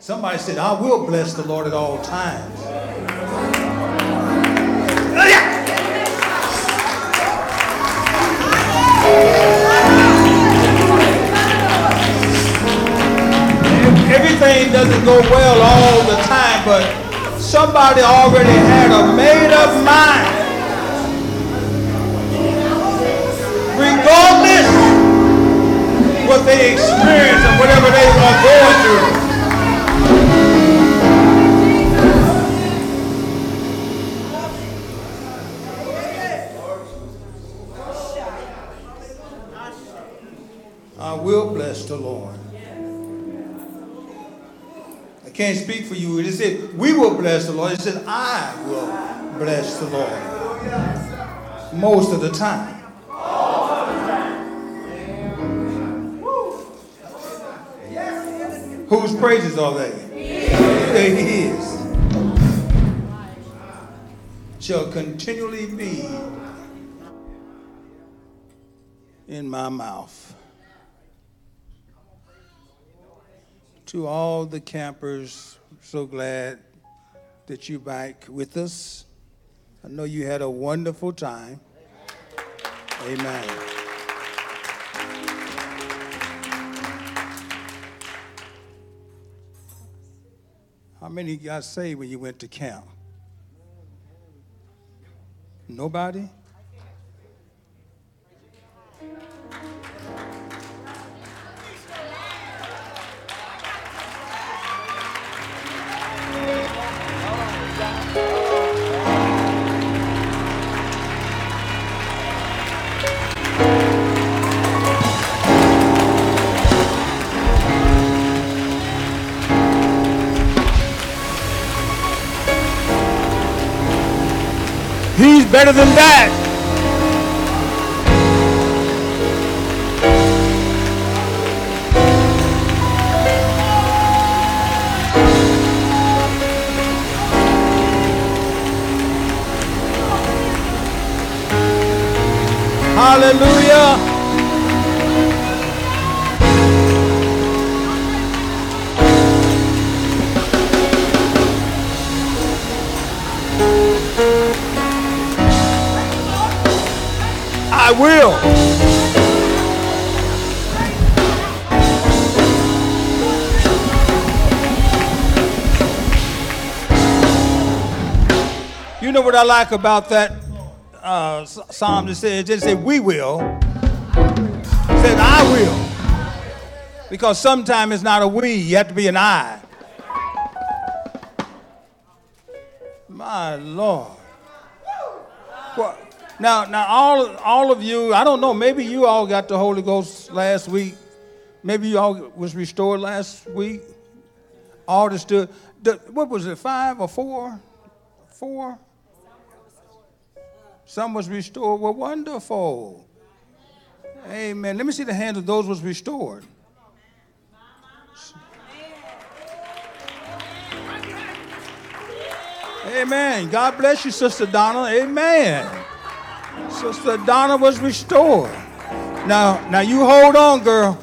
Somebody said, I will bless the Lord at all times. Everything doesn't go well all the time, but somebody already had a made up mind. Regardless what they experience and whatever they are going through. The Lord. I can't speak for you. It said, we will bless the Lord. It said, I will bless the Lord. Most of the time. Whose praises are they? They His. Shall continually be in my mouth. To all the campers, so glad that you're back with us. I know you had a wonderful time. Amen. How many got saved when you went to camp? Nobody? Better than that. I like about that uh, psalm? It said, didn't say we will. It said I will. Because sometimes it's not a we, you have to be an I. My Lord. Well, now, now all, all of you, I don't know, maybe you all got the Holy Ghost last week. Maybe you all was restored last week. All the stood, what was it, five or four? Four? Some was restored. were wonderful. Amen. Let me see the hands of those was restored. Amen. God bless you, Sister Donna. Amen. Sister Donna was restored. Now, now you hold on, girl.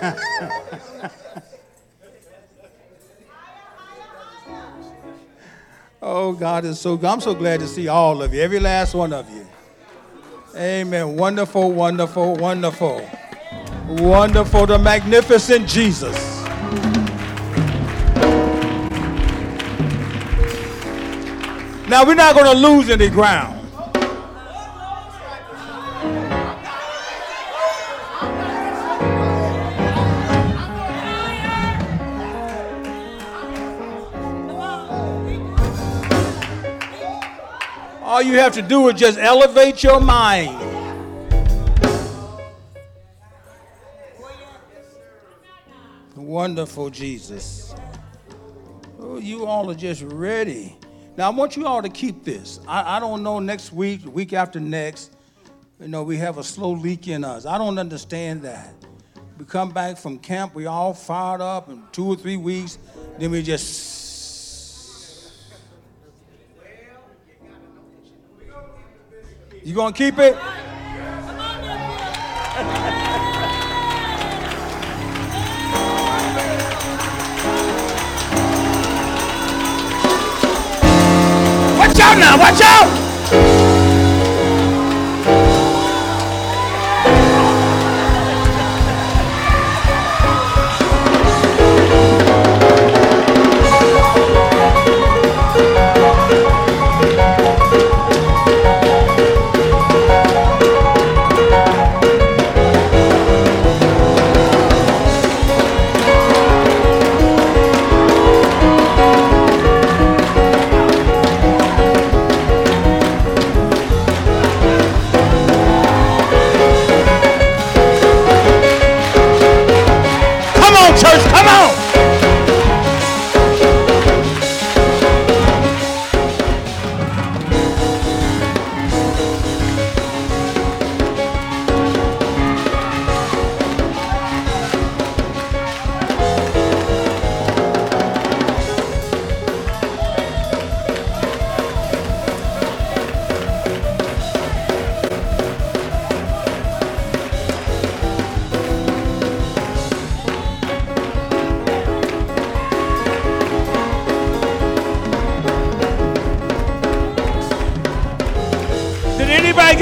oh, God is so good. I'm so glad to see all of you, every last one of you. Amen. Wonderful, wonderful, wonderful. Wonderful, the magnificent Jesus. Now, we're not going to lose any ground. All you have to do is just elevate your mind. Wonderful Jesus. Oh, you all are just ready. Now, I want you all to keep this. I, I don't know next week, week after next, you know, we have a slow leak in us. I don't understand that. We come back from camp, we all fired up in two or three weeks, then we just. You gonna keep it? Watch out now, watch out!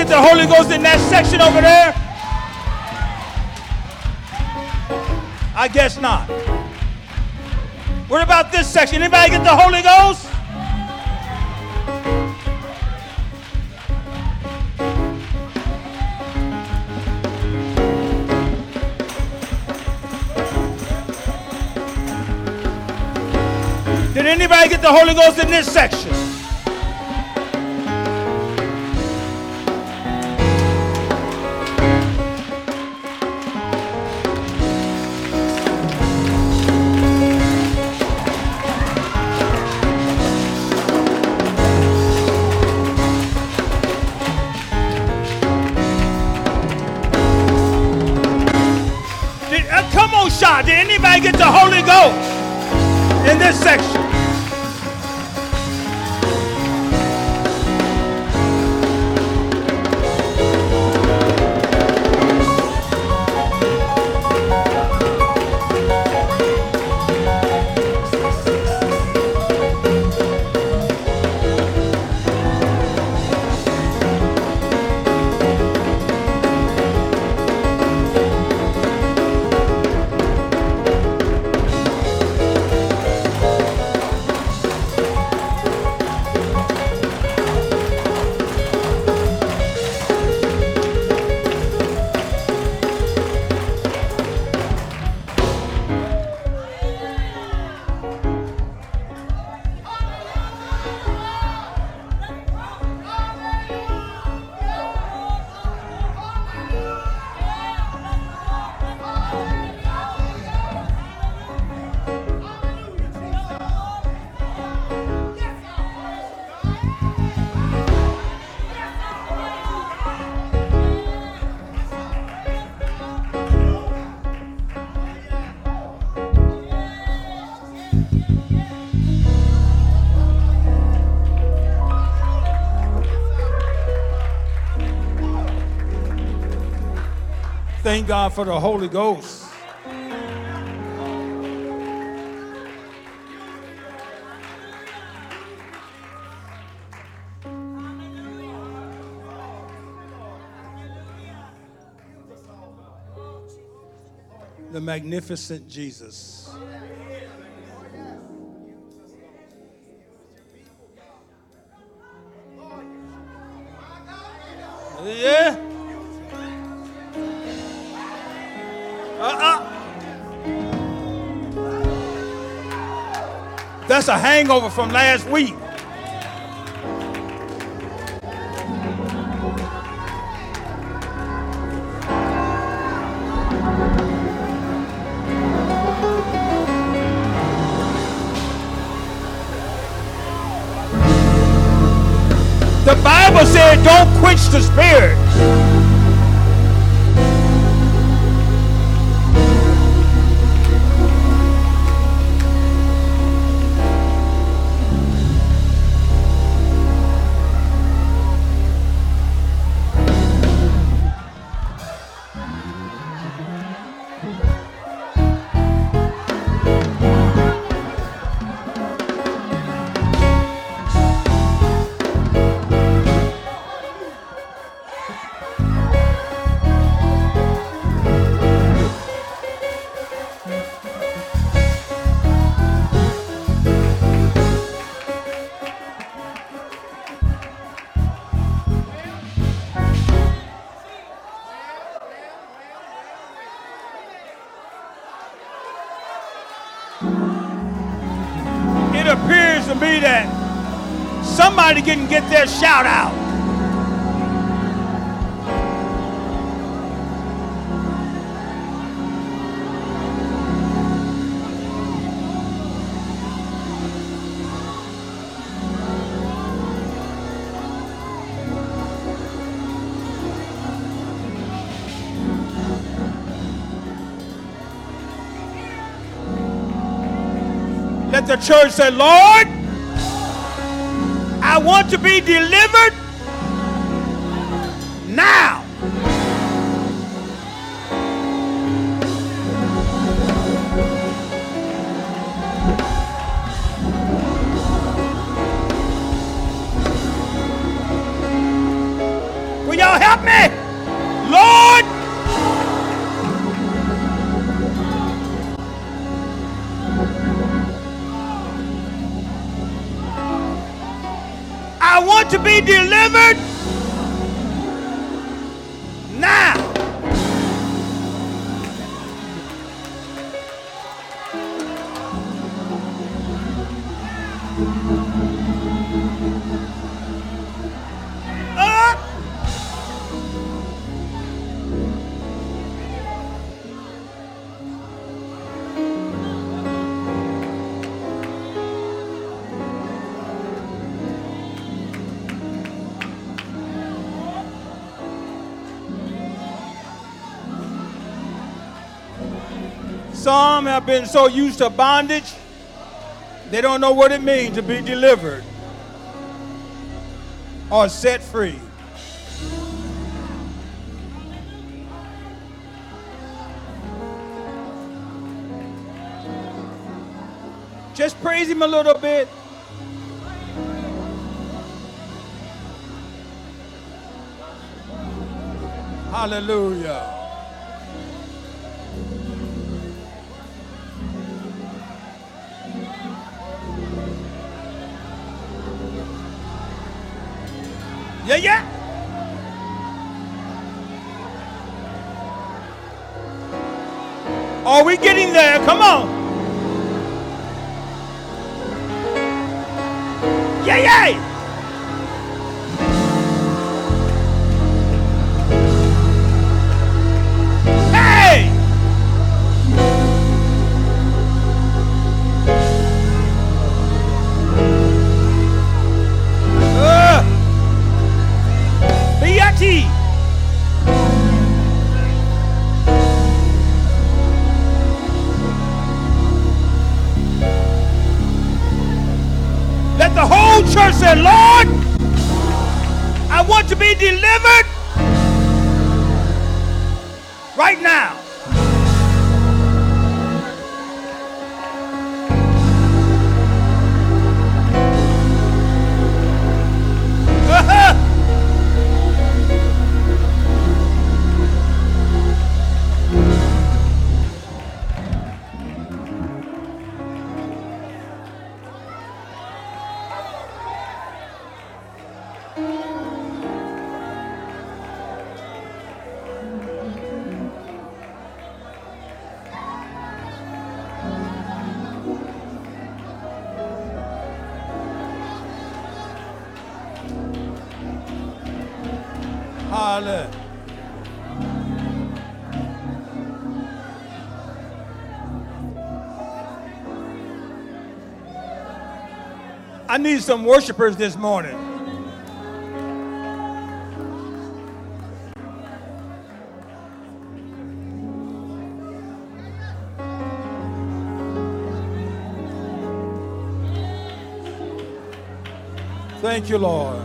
Get the Holy Ghost in that section over there? I guess not. What about this section? Anybody get the Holy Ghost? Did anybody get the Holy Ghost in this section? Thank God for the Holy Ghost. The magnificent Jesus. That's a hangover from last week. The Bible said, don't quench the spirit. Can get their shout out. Let the church say, Lord, want to be delivered delivered Some have been so used to bondage, they don't know what it means to be delivered or set free. Just praise him a little bit. Hallelujah. Need some worshipers this morning. Thank you, Lord.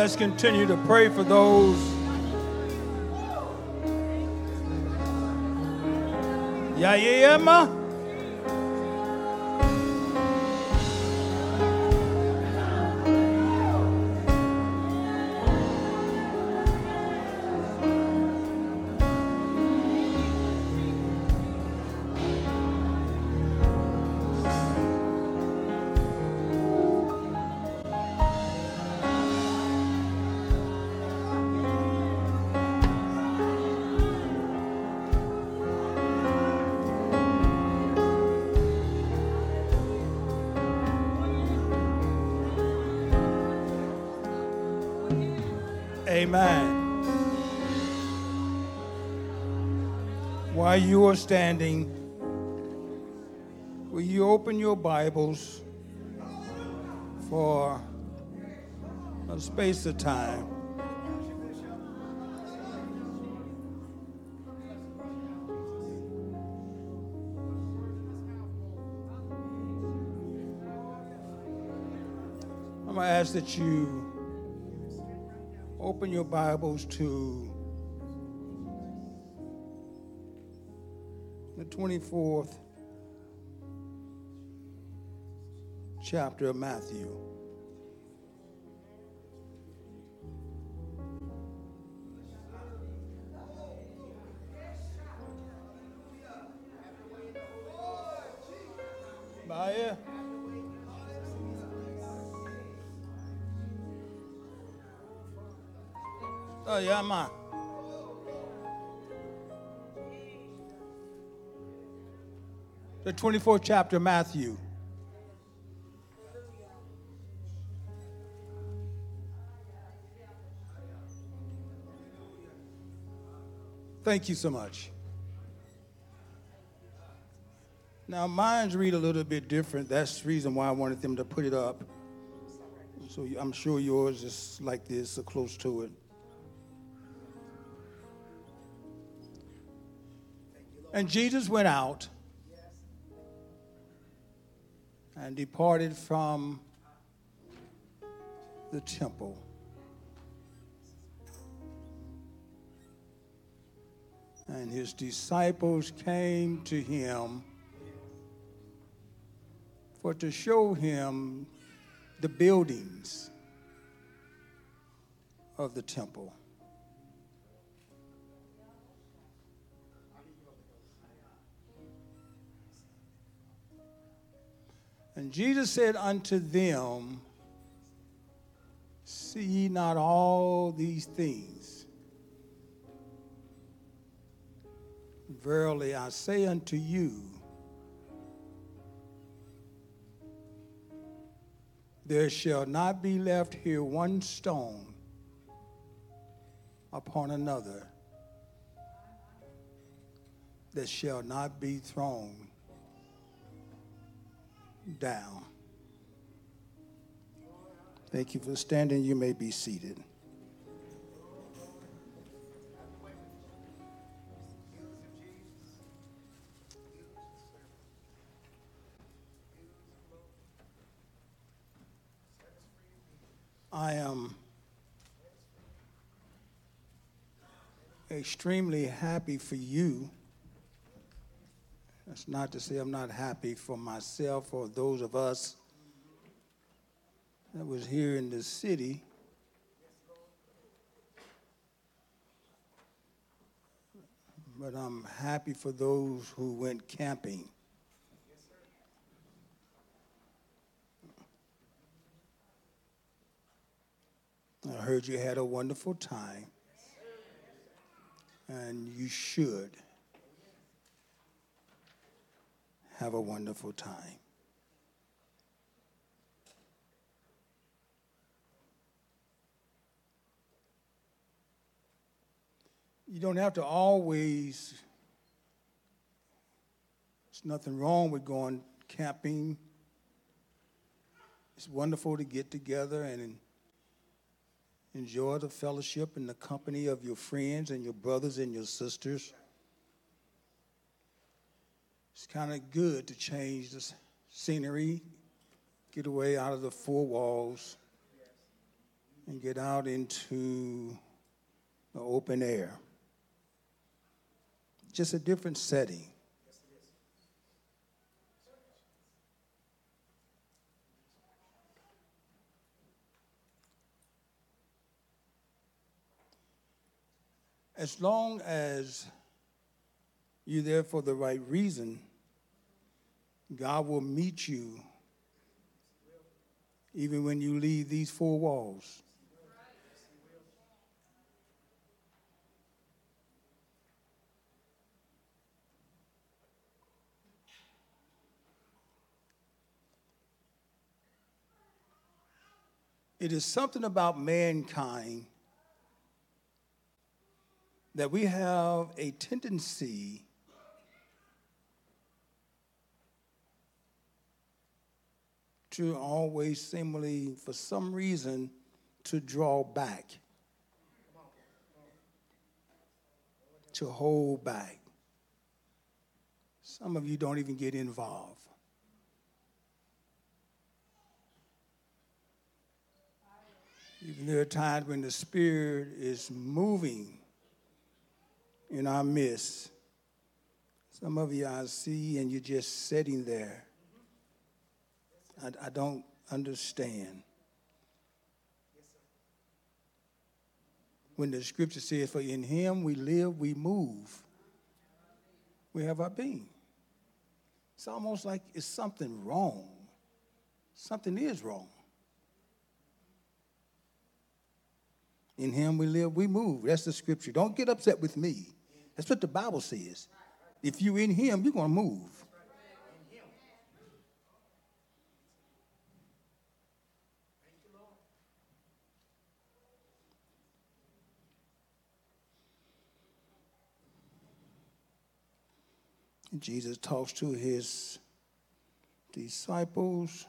Let's continue to pray for those. Yeah, yeah, yeah, ma. Amen. While you are standing, will you open your Bibles for a space of time? I'm going to ask that you open your Bibles to the 24th chapter of Matthew. Bye. Man. The 24th chapter Matthew. Thank you so much. Now, mine's read a little bit different. That's the reason why I wanted them to put it up. So I'm sure yours is like this, or close to it. And Jesus went out and departed from the temple. And his disciples came to him for to show him the buildings of the temple. And Jesus said unto them, See ye not all these things? Verily I say unto you, there shall not be left here one stone upon another that shall not be thrown down. Thank you for standing. You may be seated. I am extremely happy for you that's not to say I'm not happy for myself or those of us that was here in the city. But I'm happy for those who went camping. I heard you had a wonderful time, and you should. Have a wonderful time. You don't have to always, there's nothing wrong with going camping. It's wonderful to get together and enjoy the fellowship and the company of your friends and your brothers and your sisters it's kind of good to change the scenery, get away out of the four walls, and get out into the open air. Just a different setting. As long as you're there for the right reason, God will meet you even when you leave these four walls. It is something about mankind that we have a tendency to always seemingly, for some reason, to draw back, to hold back. Some of you don't even get involved. Even there are times when the Spirit is moving in our midst. Some of you I see, and you're just sitting there. I, I don't understand. When the scripture says, For in him we live, we move, we have our being. It's almost like it's something wrong. Something is wrong. In him we live, we move. That's the scripture. Don't get upset with me. That's what the Bible says. If you're in him, you're going to move. Jesus talks to his disciples.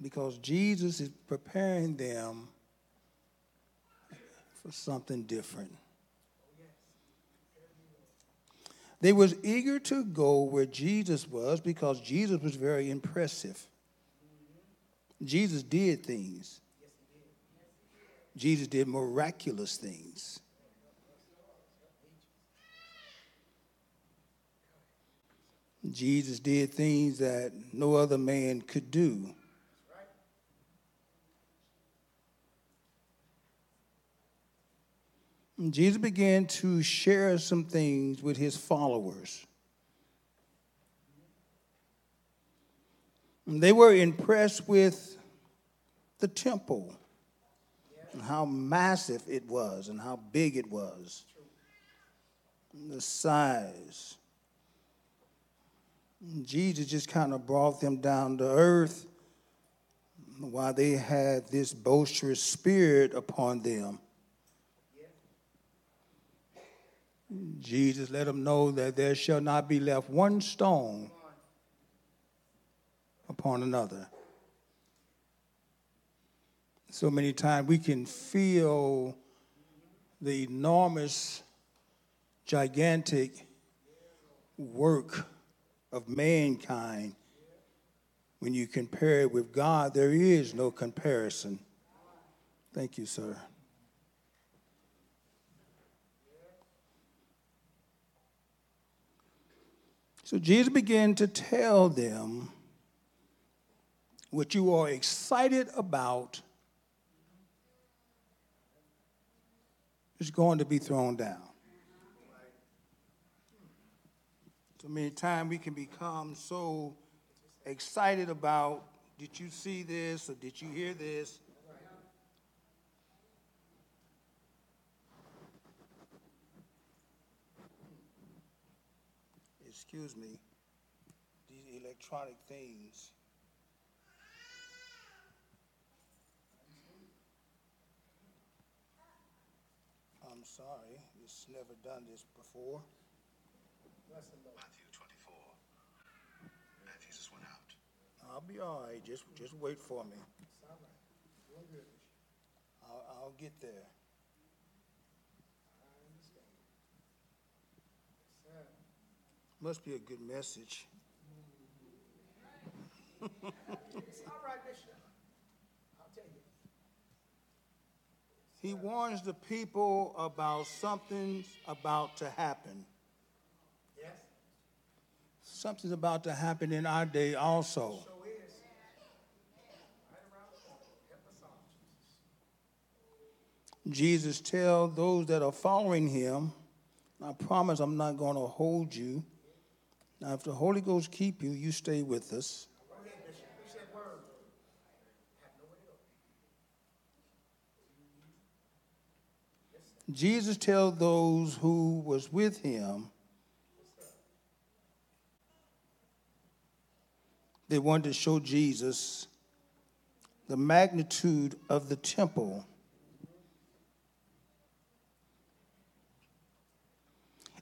Because Jesus is preparing them for something different. They was eager to go where Jesus was because Jesus was very impressive. Jesus did things. Jesus did miraculous things. Jesus did things that no other man could do. Jesus began to share some things with his followers. And they were impressed with the temple and how massive it was and how big it was, the size. Jesus just kind of brought them down to earth while they had this boisterous spirit upon them. Jesus let them know that there shall not be left one stone upon another. So many times we can feel the enormous, gigantic work of mankind. When you compare it with God, there is no comparison. Thank you, sir. So Jesus began to tell them what you are excited about is going to be thrown down. So many times we can become so excited about did you see this or did you hear this? Excuse me, these electronic things. I'm sorry, it's never done this before. Matthew 24. And Jesus went out. I'll be all right. Just, just wait for me. I'll, I'll get there. Must be a good message. All right, Bishop. I'll tell you. He warns the people about something's about to happen. Yes, Something's about to happen in our day also. so is. Right around the corner. Help Jesus. Jesus tell those that are following him, I promise I'm not going to hold you. Now, if the Holy Ghost keep you, you stay with us. Jesus told those who was with him they wanted to show Jesus the magnitude of the temple.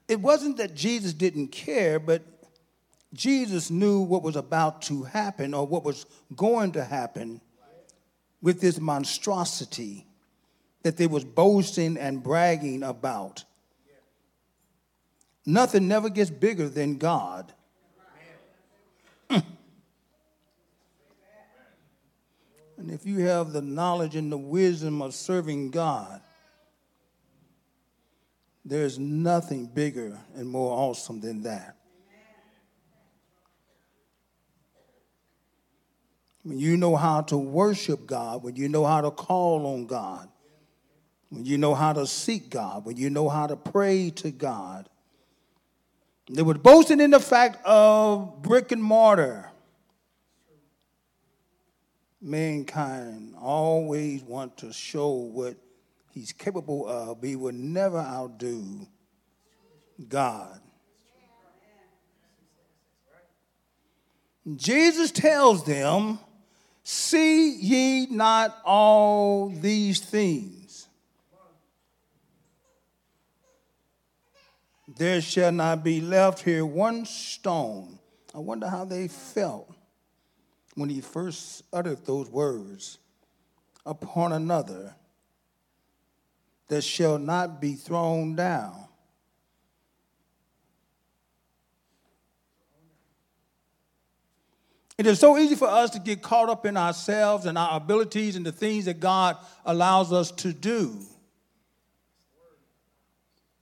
It wasn't that Jesus didn't care, but Jesus knew what was about to happen or what was going to happen with this monstrosity that they was boasting and bragging about. Nothing never gets bigger than God. Mm. and if you have the knowledge and the wisdom of serving God, there's nothing bigger and more awesome than that. When you know how to worship God, when you know how to call on God, when you know how to seek God, when you know how to pray to God. They were boasting in the fact of brick and mortar. Mankind always want to show what he's capable of, he will never outdo God. Jesus tells them, See ye not all these things? There shall not be left here one stone. I wonder how they felt when he first uttered those words upon another that shall not be thrown down. It is so easy for us to get caught up in ourselves and our abilities and the things that God allows us to do.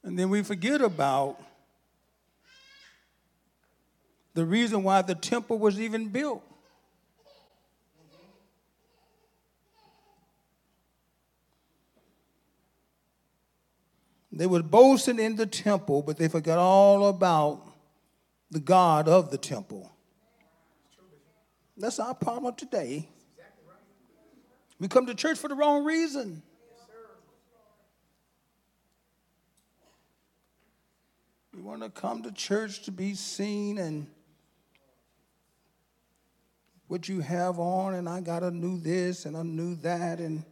And then we forget about the reason why the temple was even built. They were boasting in the temple, but they forgot all about the God of the temple. That's our problem today. We come to church for the wrong reason. We want to come to church to be seen and what you have on, and I got a new this and a new that, and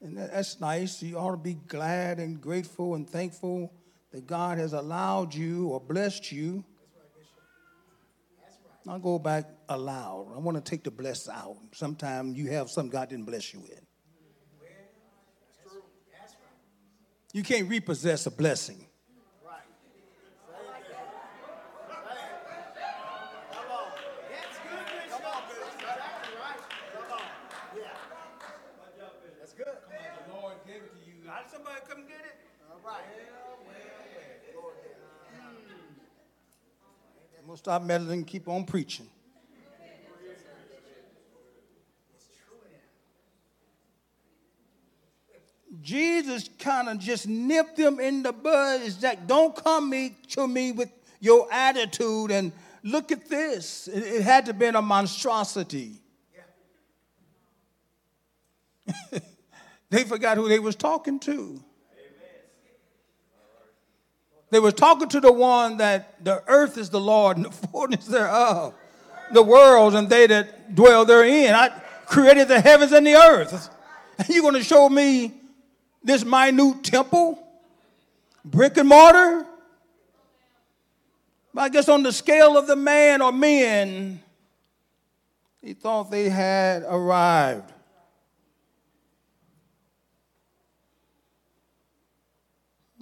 and that's nice. You ought to be glad and grateful and thankful that God has allowed you or blessed you I'll go back aloud. I want to take the bless out. Sometimes you have something God didn't bless you with. You can't repossess a blessing. Somebody come get it. All right. I'm going to stop meddling and keep on preaching. Jesus kind of just nipped them in the bud. Is that don't come me, to me with your attitude and look at this. It, it had to have been a monstrosity. they forgot who they was talking to. They were talking to the one that the earth is the Lord and the fullness thereof, the world and they that dwell therein. I created the heavens and the earth. And you're going to show me this minute temple, brick and mortar? I guess on the scale of the man or men, he thought they had arrived.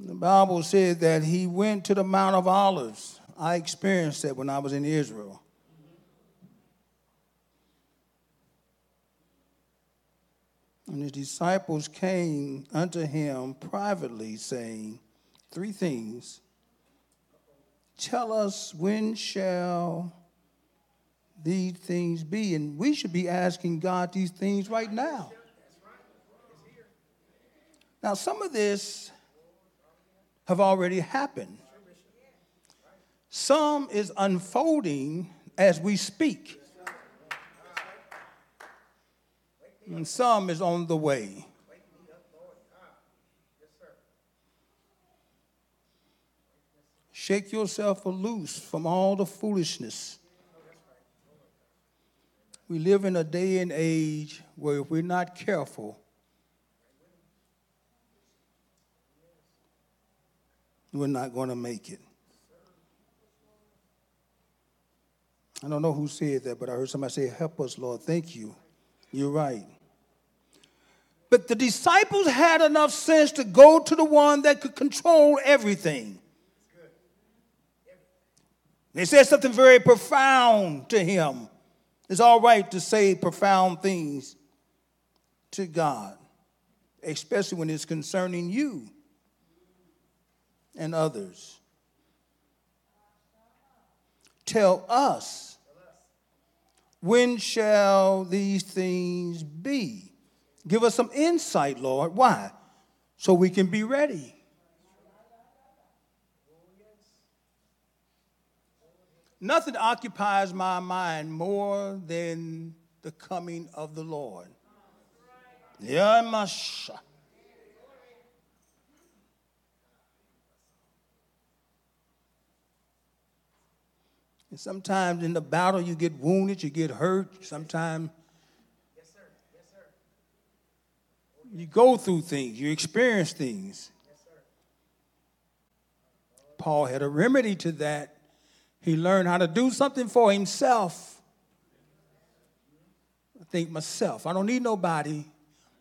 The Bible says that he went to the Mount of Olives. I experienced that when I was in Israel. And his disciples came unto him privately, saying, Three things. Tell us when shall these things be? And we should be asking God these things right now. Now, some of this have already happened. Some is unfolding as we speak, and some is on the way. Shake yourself loose from all the foolishness. We live in a day and age where if we're not careful, we're not going to make it. I don't know who said that, but I heard somebody say, Help us, Lord. Thank you. You're right. But the disciples had enough sense to go to the one that could control everything. They said something very profound to him. It's all right to say profound things to God, especially when it's concerning you and others. Tell us, when shall these things be? Give us some insight, Lord. Why? So we can be ready. Nothing occupies my mind more than the coming of the Lord. Yeah, masha. And sometimes in the battle you get wounded, you get hurt. Sometimes you go through things, you experience things. Paul had a remedy to that. He learned how to do something for himself. I think myself. I don't need nobody.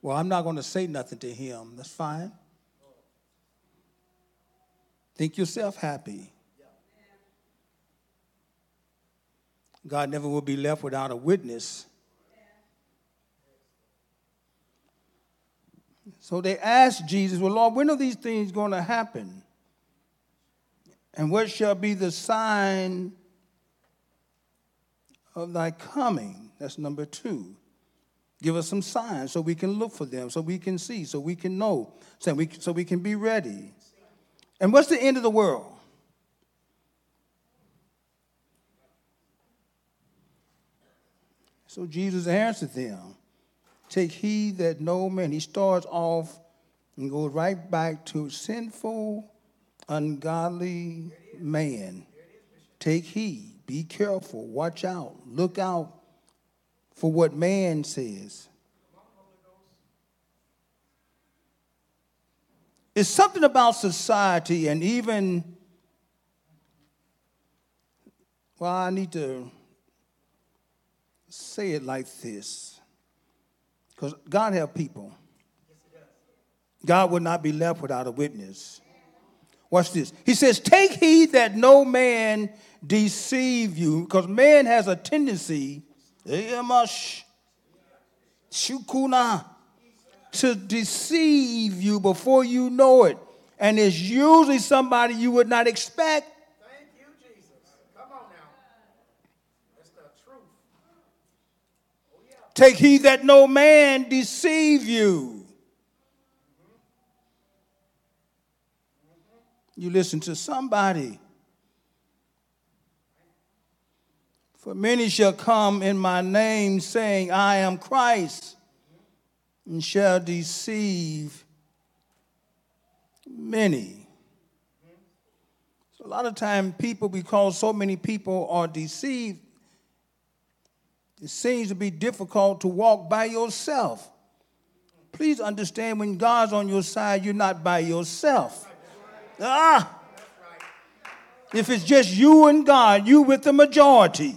Well, I'm not going to say nothing to him. That's fine. Think yourself happy. God never will be left without a witness. So they asked Jesus, Well, Lord, when are these things going to happen? And what shall be the sign of thy coming? That's number two. Give us some signs so we can look for them, so we can see, so we can know, so we, so we can be ready. And what's the end of the world? So Jesus answered them Take heed that no man, he starts off and goes right back to sinful, ungodly man. Take heed, be careful, watch out, look out for what man says. It's something about society and even, well, I need to say it like this. Because God have people. God would not be left without a witness. Watch this. He says, Take heed that no man deceive you, because man has a tendency, eh, shukuna, to deceive you before you know it. And it's usually somebody you would not expect. Thank you, Jesus. Come on now. That's the truth. Take heed that no man deceive you. You listen to somebody. For many shall come in my name, saying, I am Christ, and shall deceive many. So a lot of time people, because so many people are deceived, it seems to be difficult to walk by yourself. Please understand when God's on your side, you're not by yourself. Ah! If it's just you and God, you with the majority.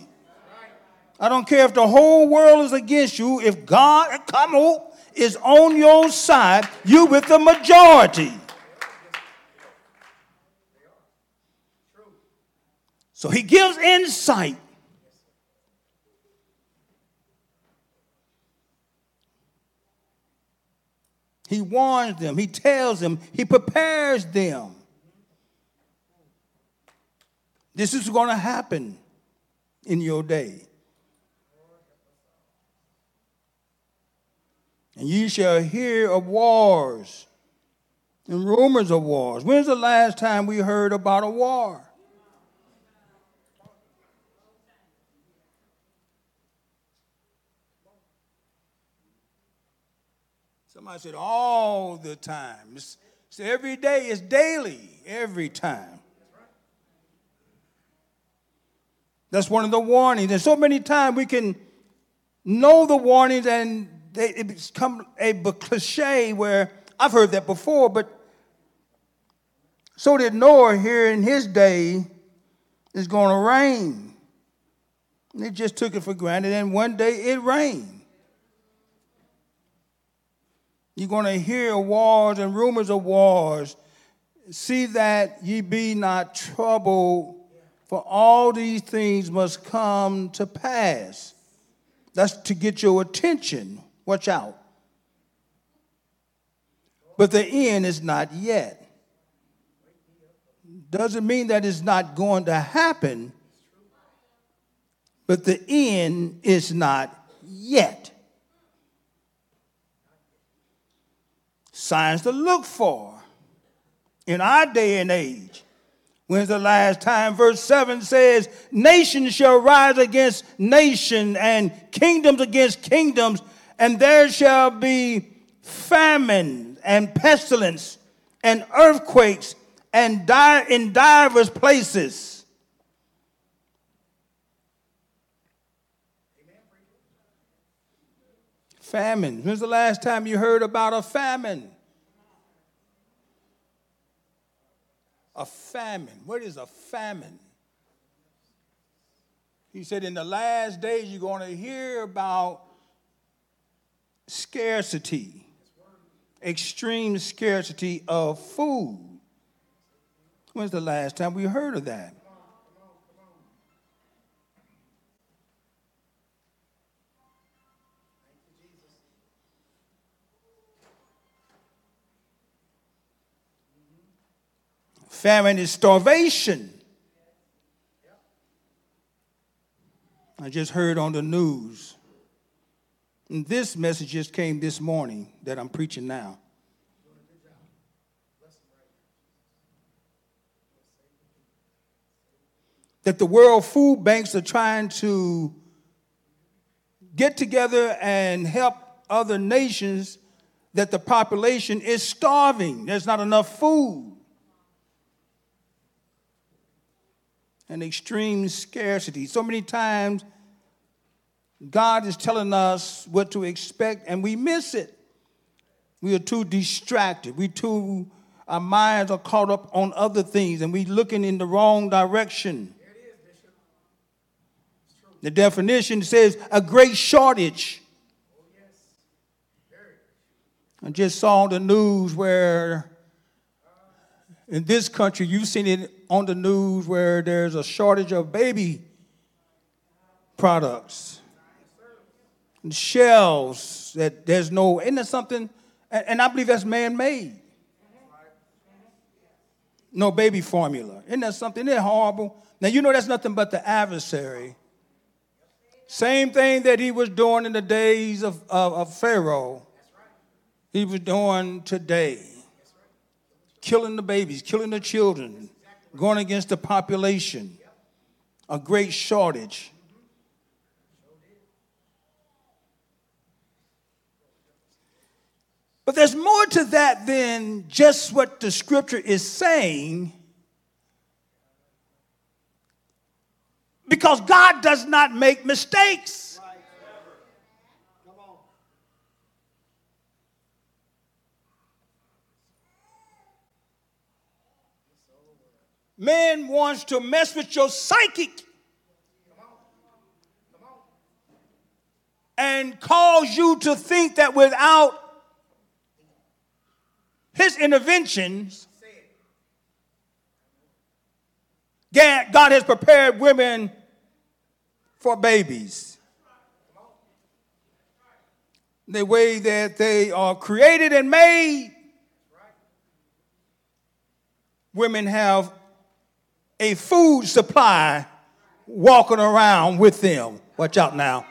I don't care if the whole world is against you. If God, come on, is on your side, you with the majority. So he gives insight. He warns them, he tells them, he prepares them. This is going to happen in your day. And ye shall hear of wars and rumors of wars. When's the last time we heard about a war? Somebody said all the time. It's, it's every day, it's daily, every time. That's one of the warnings. And so many times we can know the warnings and they, it become a cliche where I've heard that before, but so did Noah here in his day. It's going to rain. They just took it for granted, and one day it rained. You're going to hear wars and rumors of wars. See that ye be not troubled, for all these things must come to pass. That's to get your attention. Watch out. But the end is not yet. Doesn't mean that it's not going to happen, but the end is not yet. Signs to look for in our day and age. When's the last time? Verse 7 says, Nations shall rise against nation, and kingdoms against kingdoms, and there shall be famine and pestilence and earthquakes and die in divers places. Famine. When's the last time you heard about a famine? A famine. What is a famine? He said, in the last days, you're going to hear about scarcity, extreme scarcity of food. When's the last time we heard of that? Famine is starvation. I just heard on the news. And this message just came this morning that I'm preaching now. That the world food banks are trying to get together and help other nations that the population is starving. There's not enough food. And extreme scarcity. So many times, God is telling us what to expect, and we miss it. We are too distracted. We too, our minds are caught up on other things, and we're looking in the wrong direction. The definition says a great shortage. I just saw the news where in this country, you've seen it on the news where there's a shortage of baby products. And shells that there's no, isn't that something? And I believe that's man made. No baby formula. Isn't that something? Isn't that horrible? Now, you know that's nothing but the adversary. Same thing that he was doing in the days of, of, of Pharaoh, he was doing today killing the babies, killing the children, going against the population, a great shortage. But there's more to that than just what the scripture is saying. Because God does not make mistakes. Man wants to mess with your psychic and cause you to think that without his interventions, God has prepared women for babies. The way that they are created and made, women have a food supply walking around with them. Watch out now.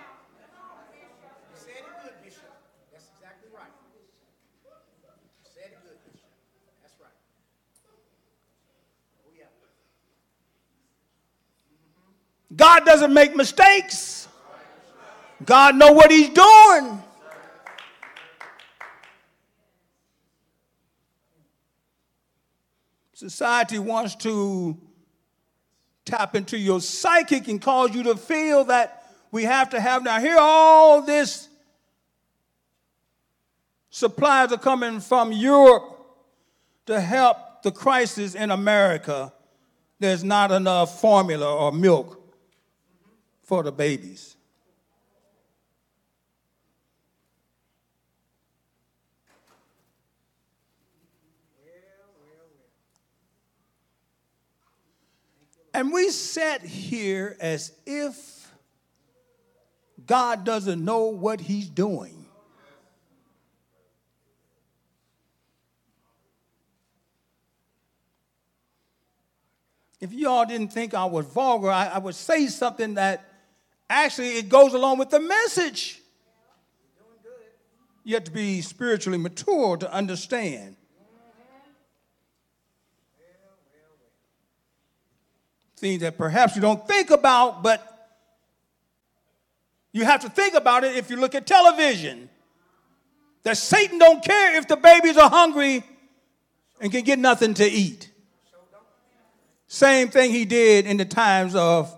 God doesn't make mistakes. God know what he's doing. Society wants to tap into your psychic and cause you to feel that we have to have now here all this supplies are coming from Europe to help the crisis in America. There's not enough formula or milk for the babies. And we sat here as if God doesn't know what he's doing. If you all didn't think I was vulgar, I, I would say something that actually it goes along with the message. You have to be spiritually mature to understand. Things that perhaps you don't think about, but you have to think about it if you look at television. That Satan don't care if the babies are hungry and can get nothing to eat. Same thing he did in the times of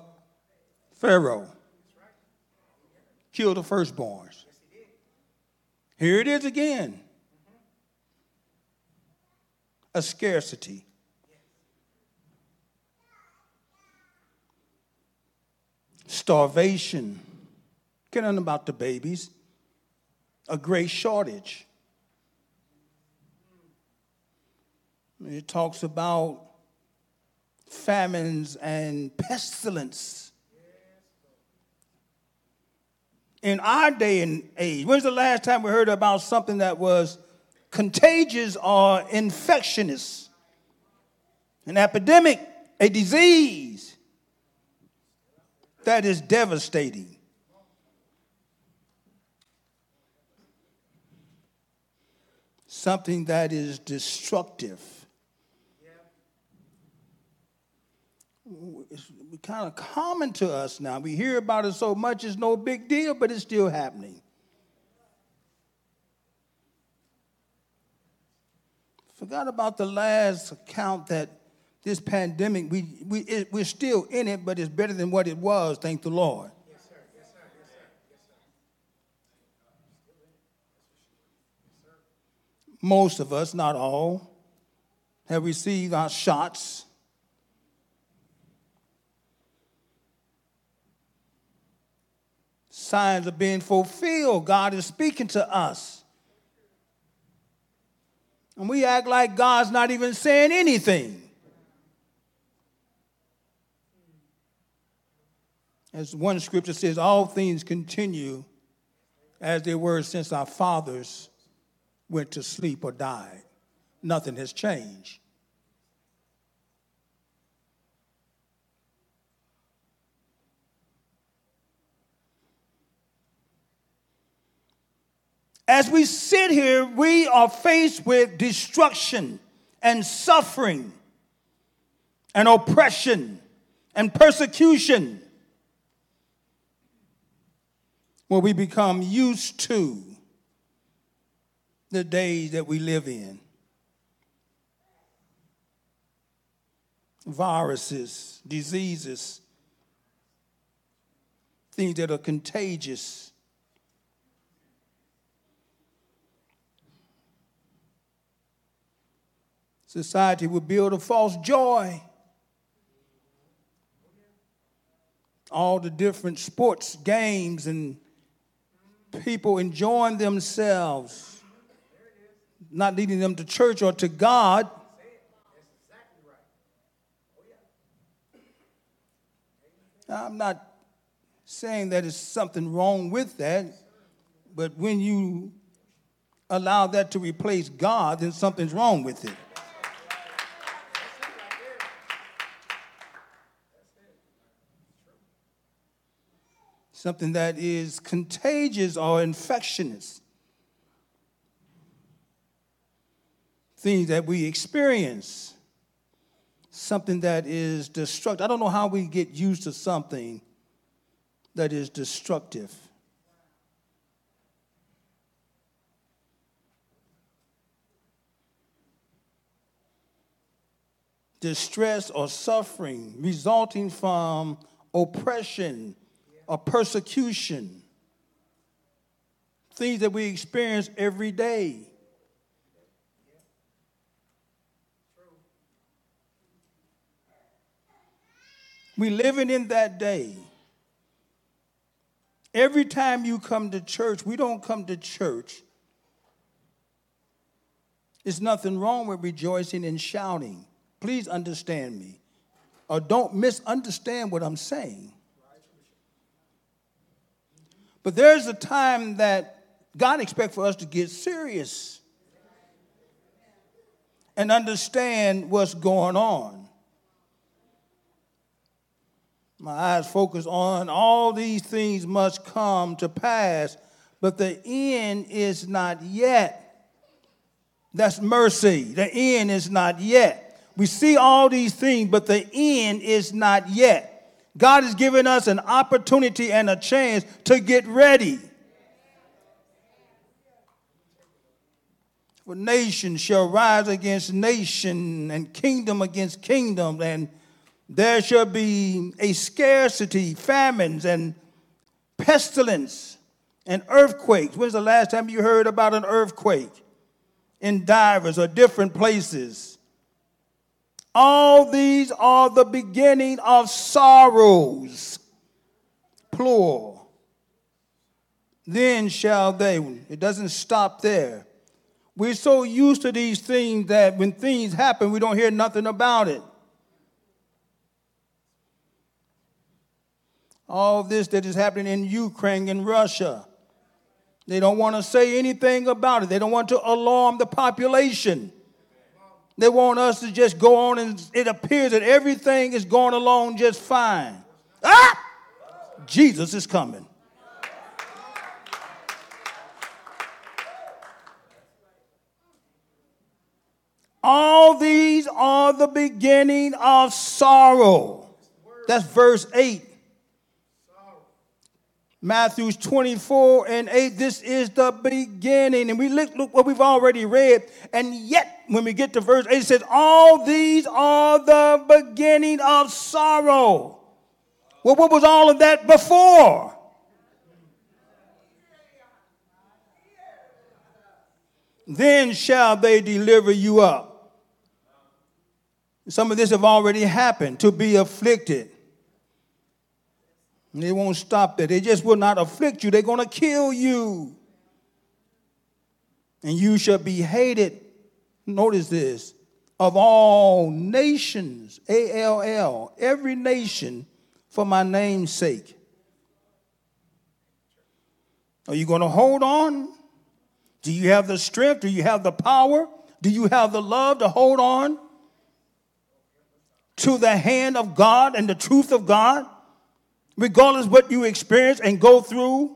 Pharaoh. Kill the firstborns. Here it is again. A scarcity. Starvation. On about the babies. A great shortage. It talks about famines and pestilence. In our day and age, when's the last time we heard about something that was contagious or infectious? An epidemic, a disease that is devastating. Something that is destructive. it's kind of common to us now. We hear about it so much, it's no big deal, but it's still happening. Forgot about the last account that this pandemic, we, we, it, we're still in it, but it's better than what it was, thank the Lord. Most of us, not all, have received our shots. Signs are being fulfilled. God is speaking to us. And we act like God's not even saying anything. As one scripture says, all things continue as they were since our fathers went to sleep or died. Nothing has changed. As we sit here, we are faced with destruction and suffering and oppression and persecution where we become used to the days that we live in. Viruses, diseases, things that are contagious. Society will build a false joy. All the different sports, games, and people enjoying themselves, not leading them to church or to God. I'm not saying that there's something wrong with that, but when you allow that to replace God, then something's wrong with it. Something that is contagious or infectious. Things that we experience. Something that is destructive. I don't know how we get used to something that is destructive. distress, or suffering resulting from oppression or persecution. Things that we experience every day. We living in that day. Every time you come to church, we don't come to church. There's nothing wrong with rejoicing and shouting. Please understand me. Or don't misunderstand what I'm saying. But there's a time that God expects for us to get serious and understand what's going on my eyes focus on all these things must come to pass, but the end is not yet. That's mercy. The end is not yet. We see all these things, but the end is not yet. God has given us an opportunity and a chance to get ready. For nation shall rise against nation, and kingdom against kingdom, and there shall be a scarcity, famines, and pestilence, and earthquakes. When's the last time you heard about an earthquake in divers or different places? All these are the beginning of sorrows, plural. Then shall they, it doesn't stop there. We're so used to these things that when things happen, we don't hear nothing about it. all this that is happening in Ukraine and Russia. They don't want to say anything about it. They don't want to alarm the population. They want us to just go on and it appears that everything is going along just fine. Ah! Jesus is coming. All these are the beginning of sorrow. That's verse 8. Matthew 24 and 8, this is the beginning. And we look, look what we've already read. And yet, when we get to verse 8, it says, All these are the beginning of sorrow. Well, what was all of that before? Then shall they deliver you up. Some of this have already happened to be afflicted they won't stop there. They just will not afflict you. They're going to kill you. And you shall be hated, notice this, of all nations, A L L, every nation for my name's sake. Are you going to hold on? Do you have the strength? Do you have the power? Do you have the love to hold on to the hand of God and the truth of God? Regardless what you experience and go through,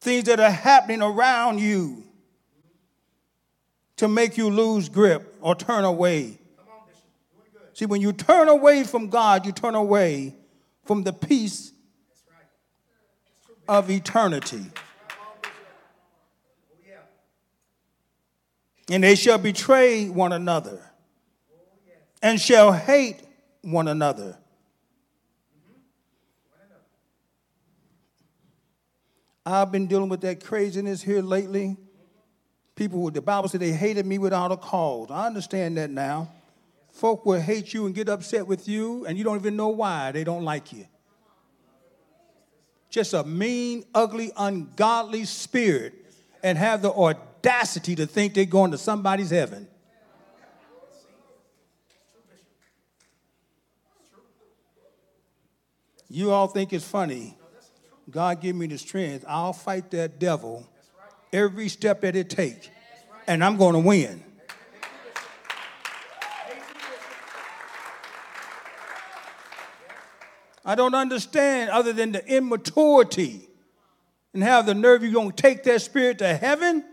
things that are happening around you to make you lose grip or turn away. See, when you turn away from God, you turn away from the peace of eternity. And they shall betray one another and shall hate one another. I've been dealing with that craziness here lately. People, with the Bible said they hated me without a cause. I understand that now. Folk will hate you and get upset with you, and you don't even know why they don't like you. Just a mean, ugly, ungodly spirit, and have the audacity to think they're going to somebody's heaven. You all think it's funny. God give me the strength. I'll fight that devil every step that it takes, and I'm going to win. I don't understand other than the immaturity and have the nerve you're going to take that spirit to heaven.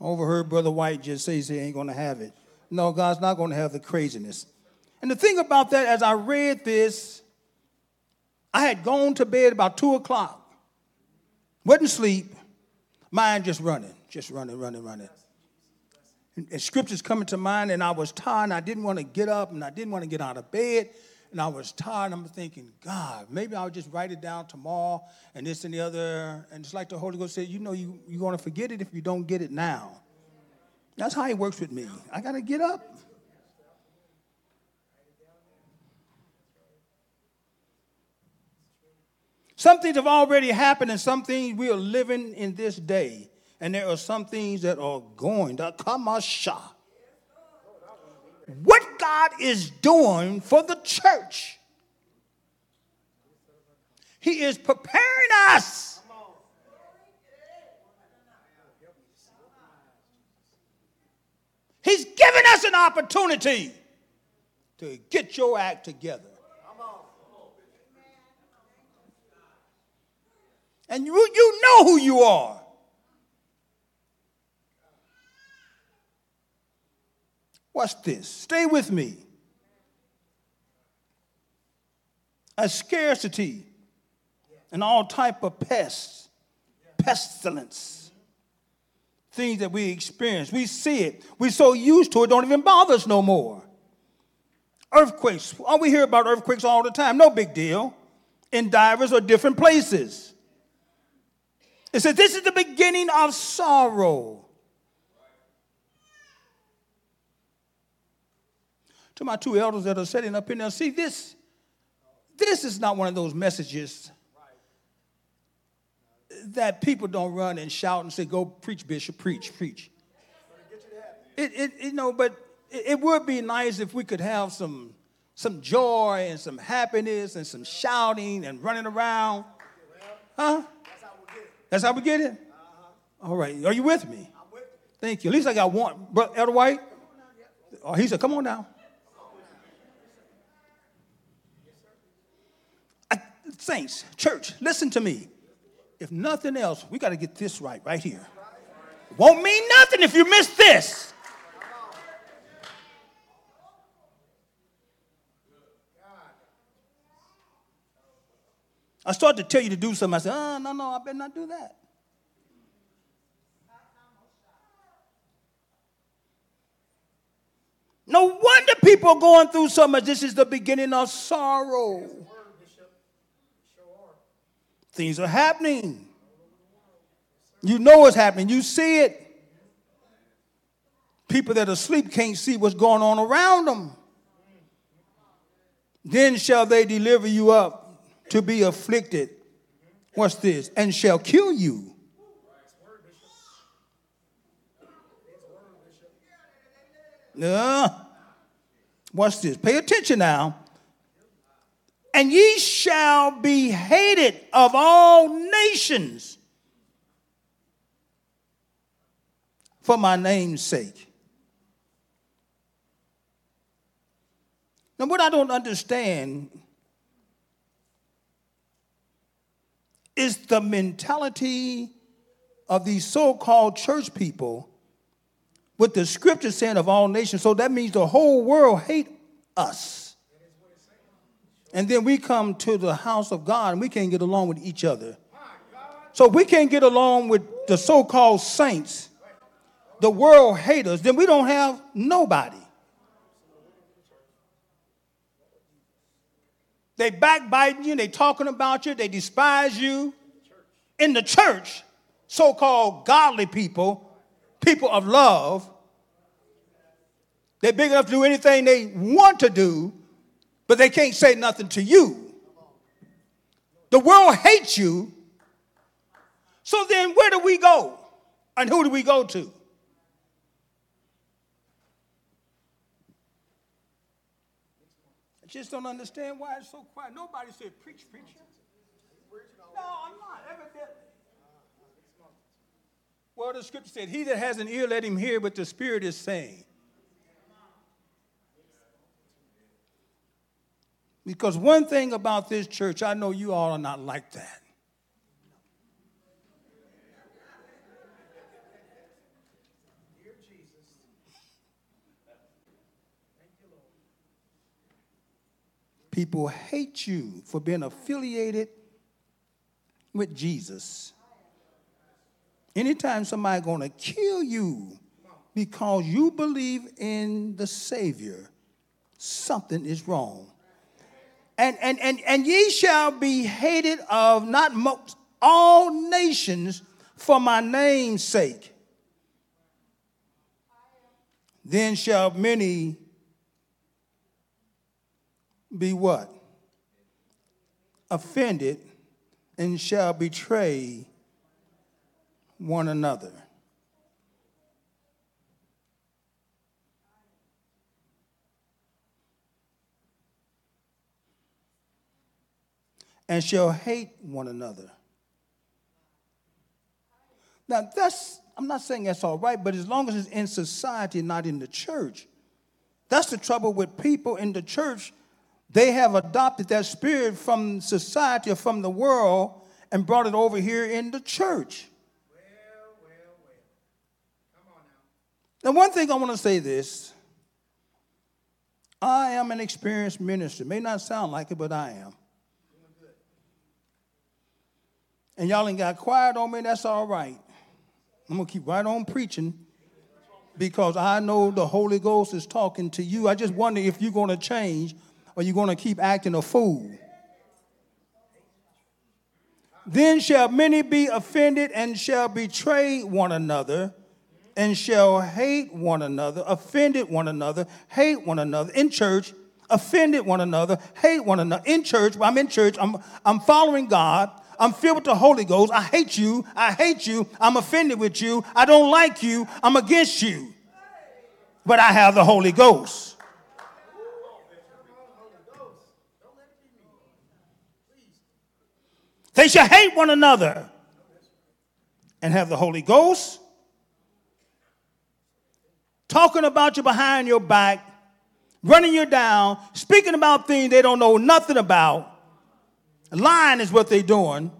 Overheard Brother White just say he ain't going to have it. No, God's not going to have the craziness. And the thing about that, as I read this, I had gone to bed about two o'clock, wasn't sleep. Mind just running, just running, running, running. And, and scriptures coming to mind, and I was tired, and I didn't want to get up, and I didn't want to get out of bed, and I was tired. I'm thinking, God, maybe I'll just write it down tomorrow, and this and the other. And it's like the Holy Ghost said, you know, you, you're going to forget it if you don't get it now. That's how He works with me. I got to get up. Some things have already happened, and some things we are living in this day. And there are some things that are going to come a. What God is doing for the church, He is preparing us. He's giving us an opportunity to get your act together. And you, you know who you are. Watch this. Stay with me. A scarcity and all type of pests, pestilence, things that we experience. We see it. We're so used to it, don't even bother us no more. Earthquakes. Oh, we hear about earthquakes all the time. No big deal. In divers or different places. It says, This is the beginning of sorrow. To my two elders that are sitting up in there, see, this, this is not one of those messages that people don't run and shout and say, Go preach, Bishop, preach, preach. It, it, you know, but it, would be nice if we could have some, some joy and some happiness and some shouting and running around. Huh? That's how we get it? Uh-huh. All right. Are you with me? Thank you. At least I got one. Brother Elder White? Oh, he said, come on now. I, saints, church, listen to me. If nothing else, we got to get this right, right here. Won't mean nothing if you miss this. I start to tell you to do something. I say, oh, uh, no, no, I better not do that. No wonder people are going through so much. This is the beginning of sorrow. Things are happening. You know what's happening. You see it. People that are asleep can't see what's going on around them. Then shall they deliver you up to be afflicted. What's this? And shall kill you. Uh, what's this? Pay attention now. And ye shall be hated of all nations for my name's sake. Now, what I don't understand is the mentality of these so called church people with the scripture saying of all nations. So that means the whole world hate us. And then we come to the house of God and we can't get along with each other. So we can't get along with the so called saints. The world hate us, then we don't have nobody. They backbiting you, they talking about you, they despise you. In the church, so-called godly people, people of love, they're big enough to do anything they want to do, but they can't say nothing to you. The world hates you. So then where do we go? And who do we go to? Just don't understand why it's so quiet. Nobody said, preach, preacher. No, I'm not, evidently. Well, the scripture said, He that has an ear, let him hear what the Spirit is saying. Because one thing about this church, I know you all are not like that. People hate you for being affiliated with Jesus. Anytime somebody gonna kill you because you believe in the Savior, something is wrong. And, and, and, and ye shall be hated of not most all nations for my name's sake. Then shall many be what? Offended and shall betray one another. And shall hate one another. Now, that's, I'm not saying that's all right, but as long as it's in society, not in the church. That's the trouble with people in the church. They have adopted that spirit from society or from the world and brought it over here in the church. Well, well, well. Come on now. Now, one thing I want to say this I am an experienced minister. May not sound like it, but I am. And y'all ain't got quiet on me, that's all right. I'm going to keep right on preaching because I know the Holy Ghost is talking to you. I just wonder if you're going to change or you're going to keep acting a fool. Then shall many be offended and shall betray one another and shall hate one another, offended one another, hate one another in church, offended one another, hate one another in church. I'm in church, I'm, I'm following God. I'm filled with the Holy Ghost. I hate you. I hate you. I'm offended with you. I don't like you. I'm against you. But I have the Holy Ghost. They shall hate one another and have the Holy Ghost. Talking about you behind your back, running you down, speaking about things they don't know nothing about. Lying is what they're doing.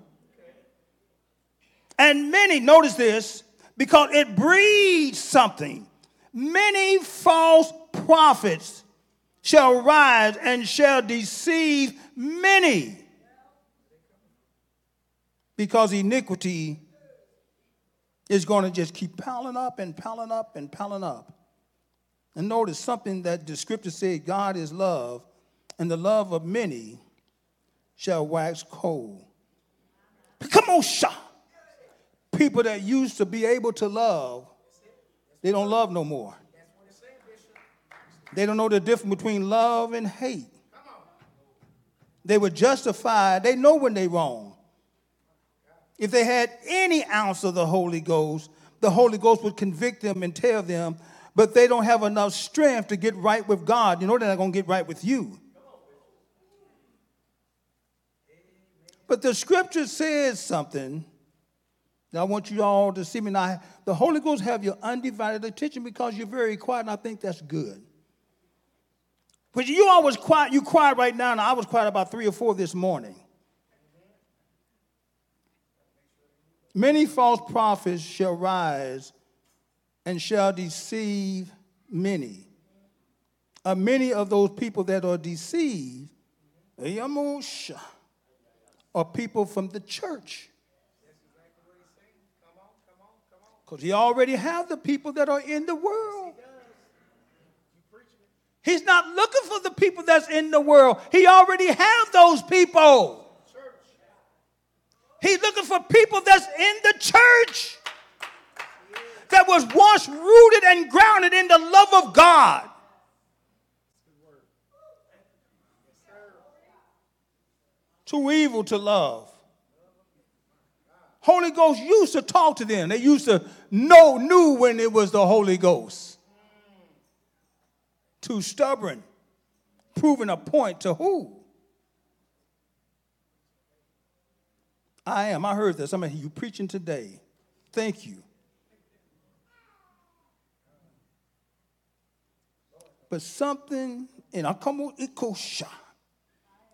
And many, notice this, because it breeds something. Many false prophets shall rise and shall deceive many. Because iniquity is going to just keep piling up and piling up and piling up. And notice something that the scripture said God is love, and the love of many shall wax cold. Come on, shot. People that used to be able to love, they don't love no more. They don't know the difference between love and hate. They were justified. They know when they wrong. If they had any ounce of the Holy Ghost, the Holy Ghost would convict them and tell them, but they don't have enough strength to get right with God. You know they're not going to get right with you. But the scripture says something that I want you all to see me now. The Holy Ghost have your undivided attention because you're very quiet, and I think that's good. But you always quiet, you quiet right now, and I was quiet about three or four this morning. Many false prophets shall rise and shall deceive many. Uh, many of those people that are deceived, are people from the church. Because he already have the people that are in the world. He's not looking for the people that's in the world. He already have those people. He's looking for people that's in the church that was once rooted and grounded in the love of God. Too evil to love. Holy Ghost used to talk to them. They used to know, knew when it was the Holy Ghost. Too stubborn, proving a point to who? I am. I heard this. Some of you preaching today. Thank you. But something in Akamo Ikosha,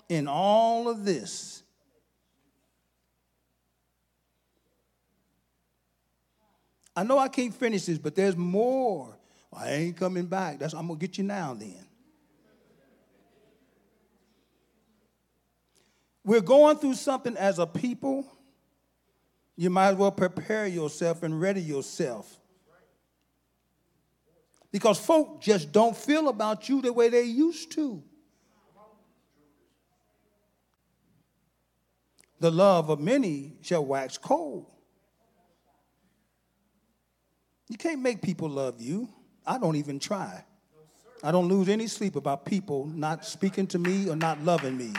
in all of this, I know I can't finish this, but there's more. I ain't coming back. That's I'm gonna get you now then. We're going through something as a people You might as well prepare yourself and ready yourself. Because folk just don't feel about you the way they used to. The love of many shall wax cold. You can't make people love you. I don't even try. I don't lose any sleep about people not speaking to me or not loving me.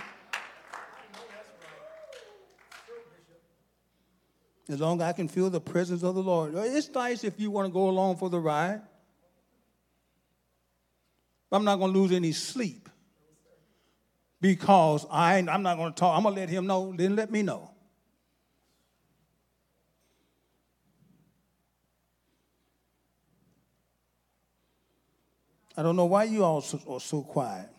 As long as I can feel the presence of the Lord. It's nice if you want to go along for the ride. I'm not going to lose any sleep because I, I'm not going to talk. I'm going to let him know, then let me know. I don't know why you all are so quiet.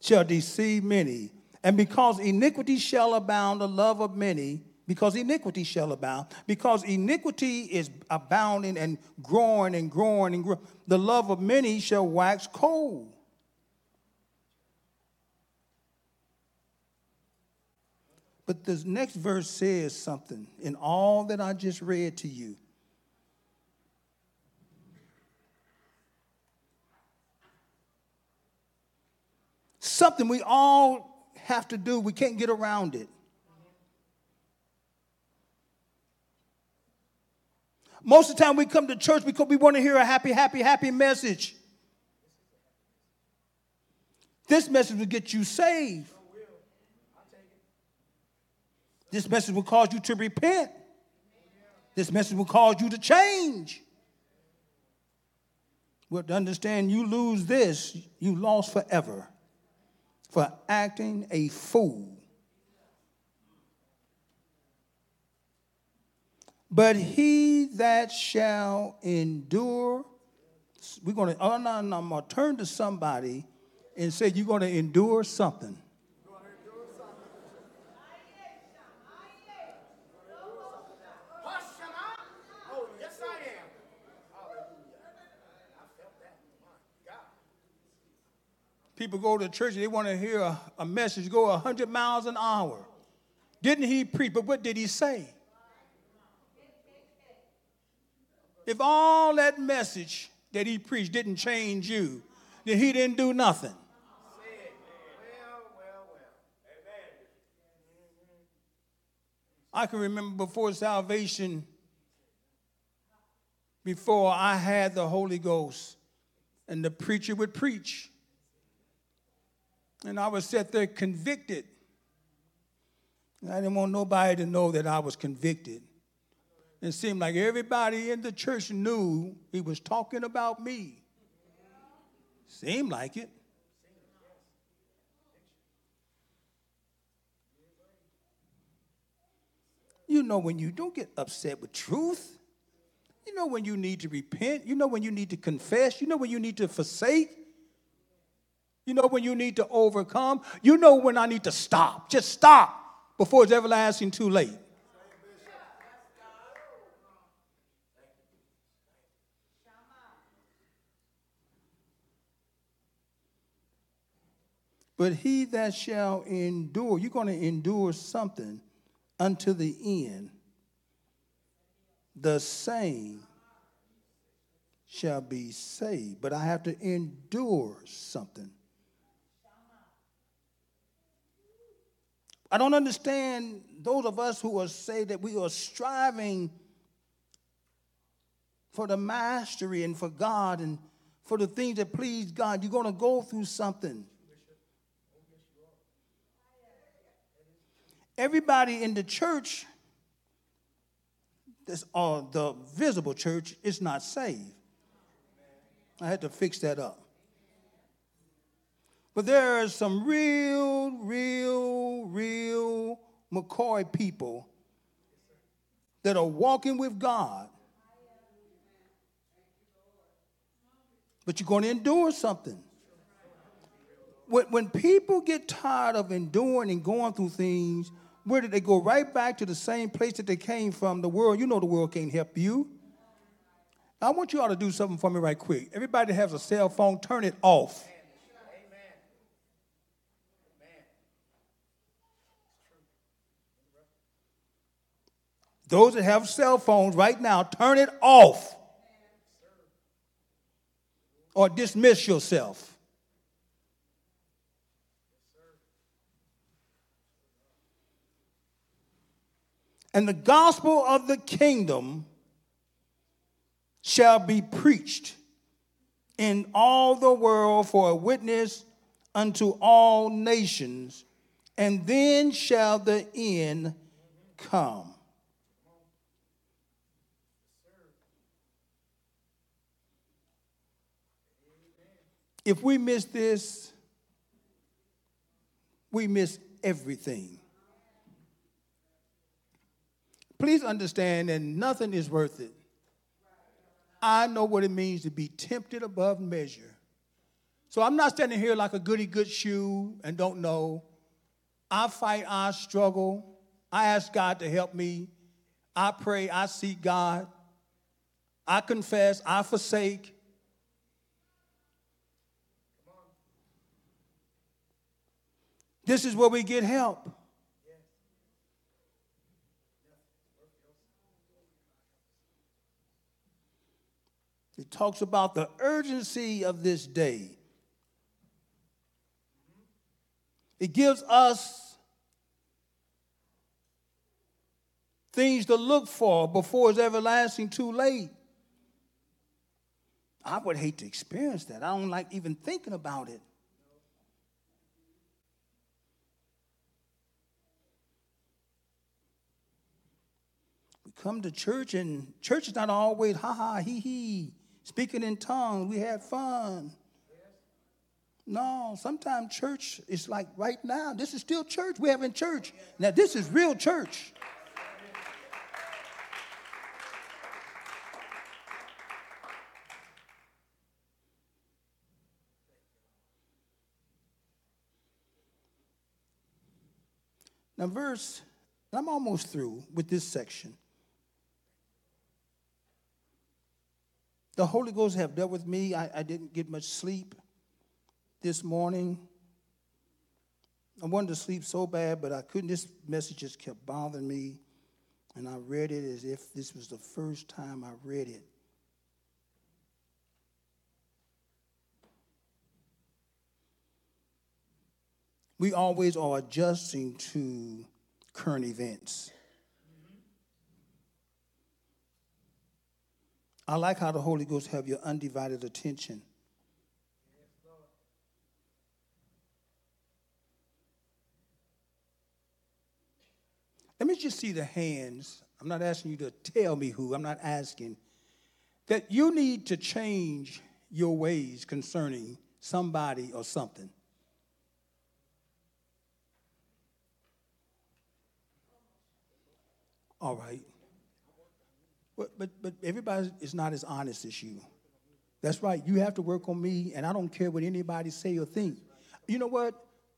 Shall deceive many. And because iniquity shall abound, the love of many, because iniquity shall abound, because iniquity is abounding and growing and growing and growing, the love of many shall wax cold. But this next verse says something in all that I just read to you. Something we all have to do, we can't get around it. Most of the time we come to church because we want to hear a happy, happy, happy message. This message will get you saved. This message will cause you to repent. This message will cause you to change. But to understand you lose this, you lost forever for acting a fool But he that shall endure, we're going to, oh, no, no, I'm going to turn to somebody and say, You're going to endure something. People go to church and they want to hear a, a message go 100 miles an hour. Didn't he preach? But what did he say? If all that message that he preached didn't change you, then he didn't do nothing. I can remember before salvation, before I had the Holy Ghost, and the preacher would preach. And I was sit there convicted. I didn't want nobody to know that I was convicted. It seemed like everybody in the church knew he was talking about me. Seemed like it. You know when you don't get upset with truth. You know when you need to repent. You know when you need to confess. You know when you need to forsake. You know when you need to overcome. You know when I need to stop. Just stop before it's everlasting too late. But he that shall endure, you're going to endure something unto the end. The same shall be saved. But I have to endure something. I don't understand those of us who are say that we are striving for the mastery and for God and for the things that please God. You're going to go through something. everybody in the church, this, uh, the visible church, is not saved. I had to fix that up. But there are some real, real, real McCoy people that are walking with God. But you're going to endure something. When, when people get tired of enduring and going through things, where did they go? Right back to the same place that they came from, the world. You know the world can't help you. I want you all to do something for me right quick. Everybody that has a cell phone, turn it off. Those that have cell phones right now, turn it off or dismiss yourself. And the gospel of the kingdom shall be preached in all the world for a witness unto all nations, and then shall the end come. If we miss this, we miss everything. Please understand that nothing is worth it. I know what it means to be tempted above measure. So I'm not standing here like a goody good shoe and don't know. I fight, I struggle. I ask God to help me. I pray, I seek God. I confess, I forsake. This is where we get help. It talks about the urgency of this day. It gives us things to look for before it's everlasting too late. I would hate to experience that. I don't like even thinking about it. We come to church, and church is not always ha ha, he he, speaking in tongues. We had fun. No, sometimes church is like right now. This is still church. We're having church. Now, this is real church. Now, verse, I'm almost through with this section. The Holy Ghost have dealt with me. I, I didn't get much sleep this morning. I wanted to sleep so bad, but I couldn't. This message just kept bothering me. And I read it as if this was the first time I read it. We always are adjusting to current events. I like how the Holy Ghost have your undivided attention. Let me just see the hands. I'm not asking you to tell me who, I'm not asking. That you need to change your ways concerning somebody or something. All right. But, but, but everybody is not as honest as you. That's right. You have to work on me, and I don't care what anybody say or think. You know what?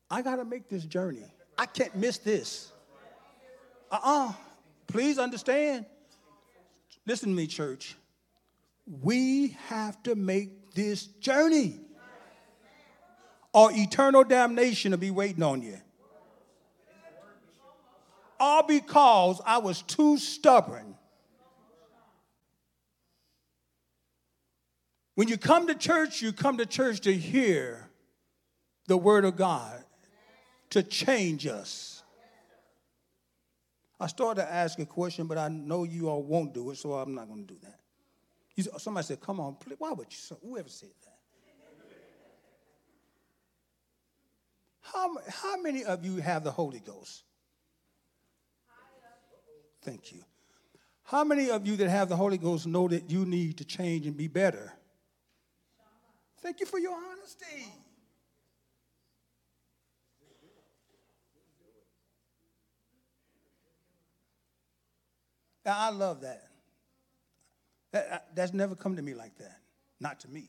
I got to make this journey. I can't miss this. Uh uh Please understand. Listen to me, church. We have to make this journey, or eternal damnation will be waiting on you. All because I was too stubborn When you come to church, you come to church to hear the Word of God to change us. I started to ask a question, but I know you all won't do it, so I'm not going to do that. You, somebody said, Come on, please. why would you? Whoever said that? How, how many of you have the Holy Ghost? Thank you. How many of you that have the Holy Ghost know that you need to change and be better? Thank you for your honesty. I love that. that. Uh, that's never come to me like that. Not to me.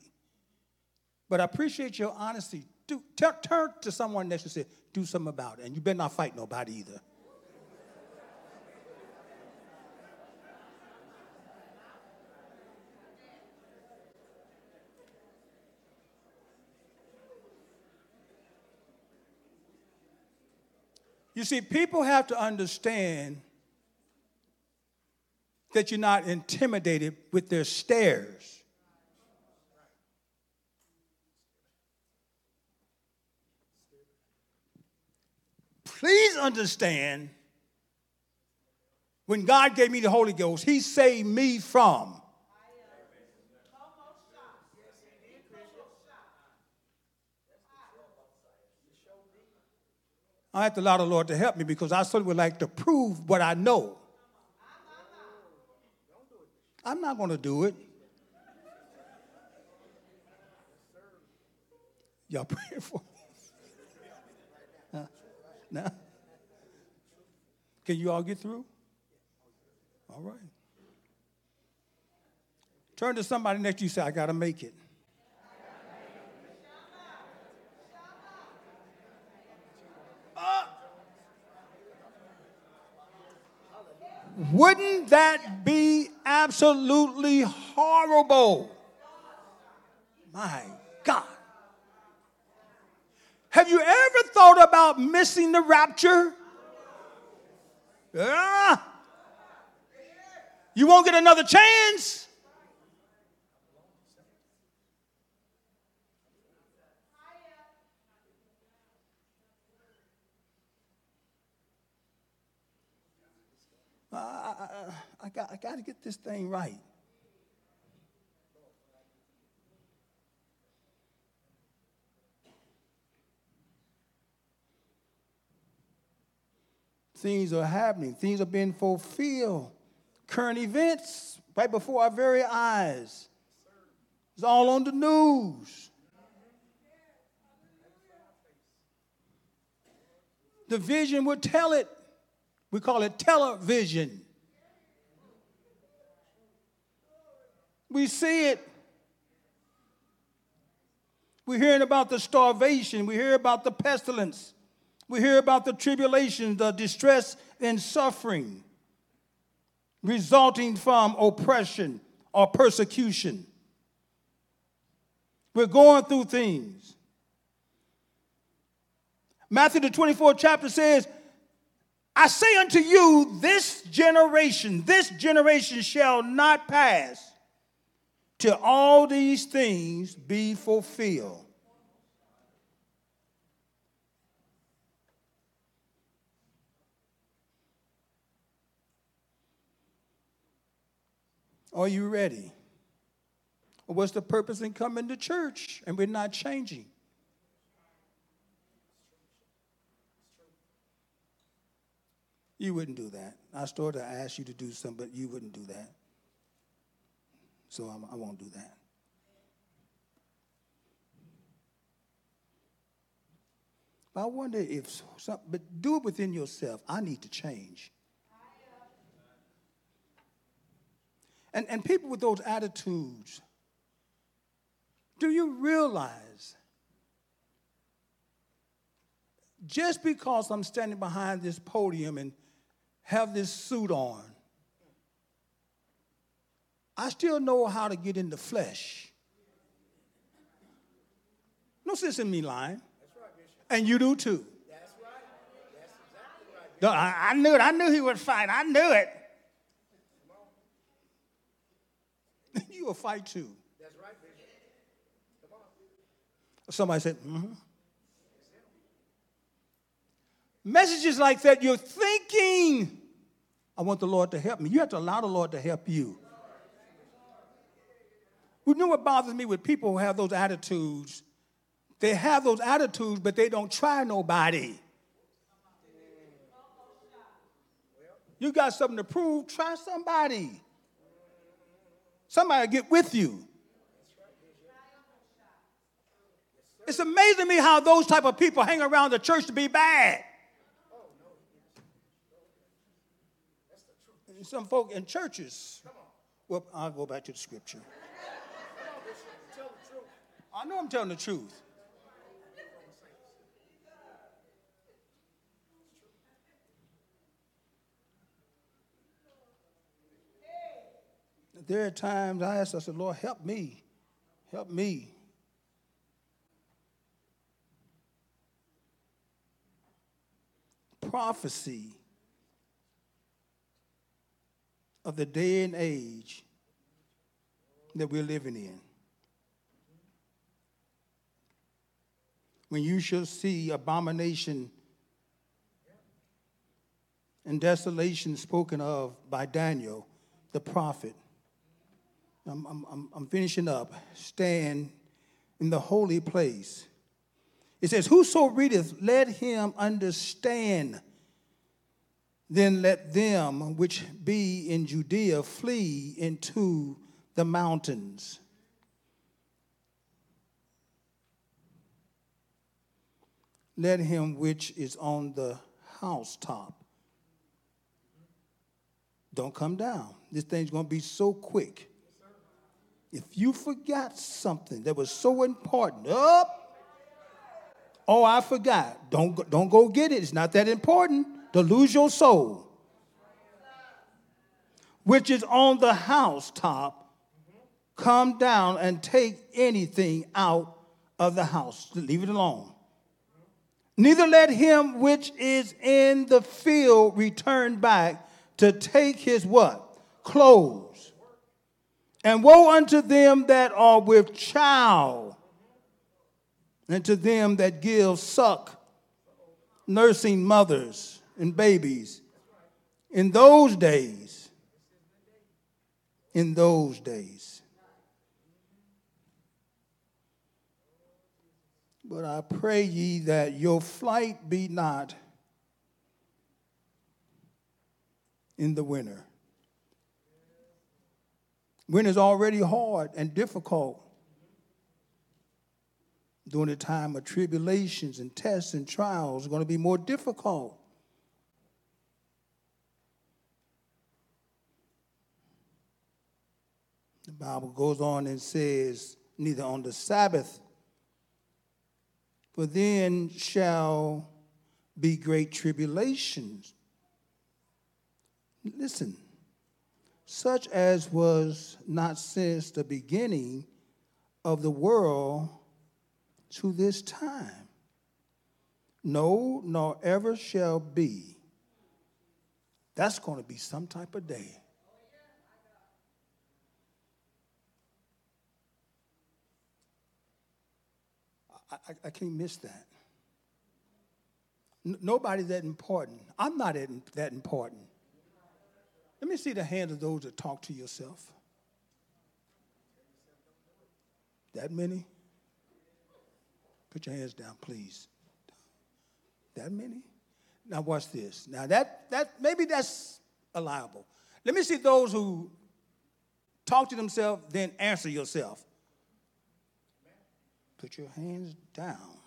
But I appreciate your honesty. Do, turn to someone next to say, do something about it. And you better not fight nobody either. You see, people have to understand that you're not intimidated with their stares. Please understand when God gave me the Holy Ghost, He saved me from. I have to allow the Lord to help me because I certainly would like to prove what I know. I'm not going to do it. Y'all pray for me. Huh? Now, can you all get through? All right. Turn to somebody next to you say, I got to make it. Uh, wouldn't that be absolutely horrible? My God. Have you ever thought about missing the rapture? Yeah. You won't get another chance. I, I, I, got, I got to get this thing right. Things are happening, things are being fulfilled. Current events right before our very eyes. It's all on the news. The vision will tell it. We call it television. We see it. We're hearing about the starvation. We hear about the pestilence. We hear about the tribulation, the distress and suffering resulting from oppression or persecution. We're going through things. Matthew, the 24th chapter says, I say unto you, this generation, this generation shall not pass till all these things be fulfilled. Are you ready? What's the purpose in coming to church and we're not changing? You wouldn't do that. I started to ask you to do something, but you wouldn't do that. So I'm, I will not do that. But I wonder if, some, but do it within yourself. I need to change. And, and people with those attitudes, do you realize just because I'm standing behind this podium and have this suit on, I still know how to get in the flesh. No sense in me lying. and you do too. I knew it. I knew he would fight. I knew it. you will fight too. That's right, Bishop. Come on. Somebody said, mm-hmm. Messages like that, you're thinking, I want the Lord to help me. You have to allow the Lord to help you. You know what bothers me with people who have those attitudes? They have those attitudes, but they don't try nobody. You got something to prove, try somebody. Somebody get with you. It's amazing to me how those type of people hang around the church to be bad. Some folk in churches. Well, I'll go back to the scripture. I know I'm telling the truth. there are times I ask, I said, Lord, help me. Help me. Prophecy of the day and age that we're living in. When you shall see abomination and desolation spoken of by Daniel, the prophet. I'm, I'm, I'm finishing up. Stand in the holy place. It says, Whoso readeth, let him understand. Then let them which be in Judea flee into the mountains. Let him which is on the housetop don't come down. This thing's going to be so quick. If you forgot something that was so important, up. Oh, I forgot. Don't, don't go get it. It's not that important to lose your soul. Which is on the housetop, come down and take anything out of the house. Leave it alone. Neither let him which is in the field return back to take his what? Clothes. And woe unto them that are with child, and to them that give suck, nursing mothers and babies. In those days, in those days. But I pray ye that your flight be not in the winter. Winter is already hard and difficult during the time of tribulations and tests and trials. Going to be more difficult. The Bible goes on and says, neither on the Sabbath, for then shall be great tribulations Listen, such as was not since the beginning of the world to this time. No, nor ever shall be. That's going to be some type of day. I, I, can't miss that. N- nobody that important. I'm not that important. Let me see the hands of those that talk to yourself. That many? Put your hands down, please. That many? Now watch this. Now that that maybe that's allowable. Let me see those who talk to themselves, then answer yourself. Put your hands down.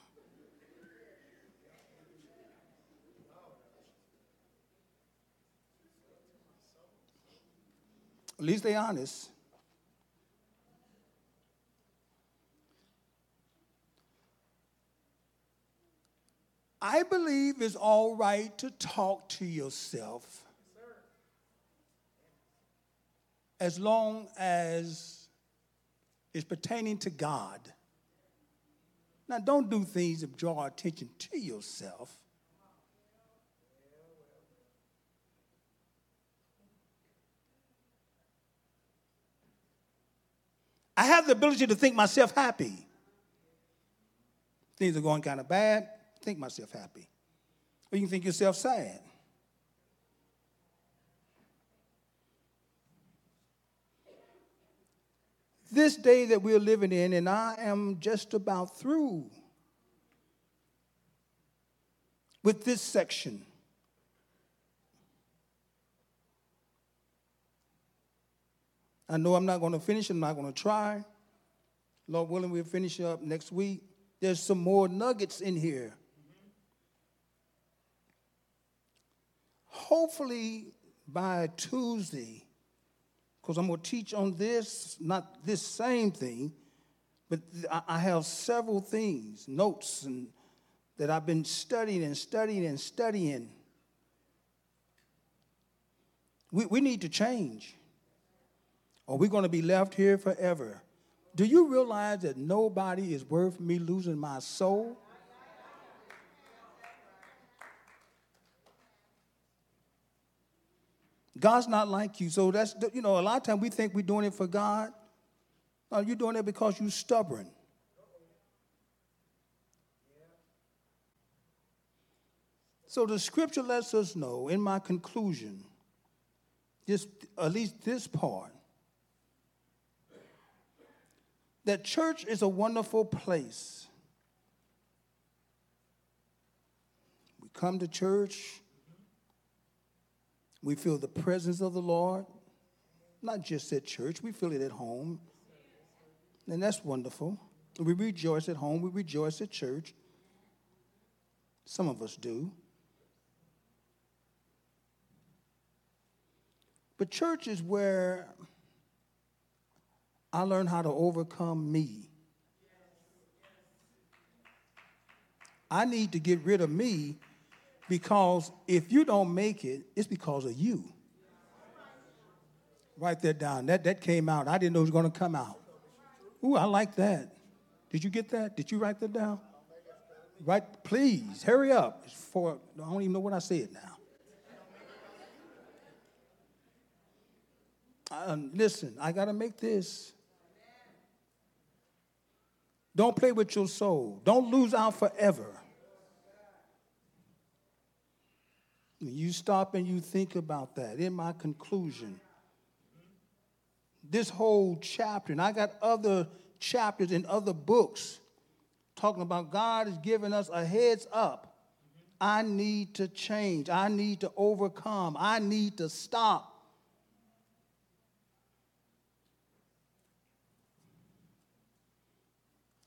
At least they honest. I believe it's all right to talk to yourself as long as it's pertaining to God. Now, don't do things that draw attention to yourself. I have the ability to think myself happy. Things are going kind of bad, think myself happy. Or you can think yourself sad. This day that we're living in, and I am just about through with this section. I know I'm not going to finish. I'm not going to try. Lord willing, we'll finish up next week. There's some more nuggets in here. Hopefully by Tuesday, because I'm going to teach on this, not this same thing, but I have several things, notes, and that I've been studying and studying and studying. We, we need to change. Are we going to be left here forever? Do you realize that nobody is worth me losing my soul? God's not like you. So that's, you know, a lot of times we think we're doing it for God. No, you're doing it because you're stubborn. So the scripture lets us know, in my conclusion, just at least this part, that church is a wonderful place. We come to church, we feel the presence of the Lord, not just at church, we feel it at home. And that's wonderful. We rejoice at home, we rejoice at church. Some of us do. But church is where I learn how to overcome me. I need to get rid of me because if you don't make it, it's because of you. Write that down. That, that came out. I didn't know it was going to come out. Ooh, I like that. Did you get that? Did you write that down? Right, please, hurry up. It's for, I don't even know what I said now. Um, listen, I got to make this. Don't play with your soul. Don't lose out forever. You stop and you think about that. In my conclusion, this whole chapter, and I got other chapters in other books talking about God is giving us a heads up. I need to change. I need to overcome. I need to stop.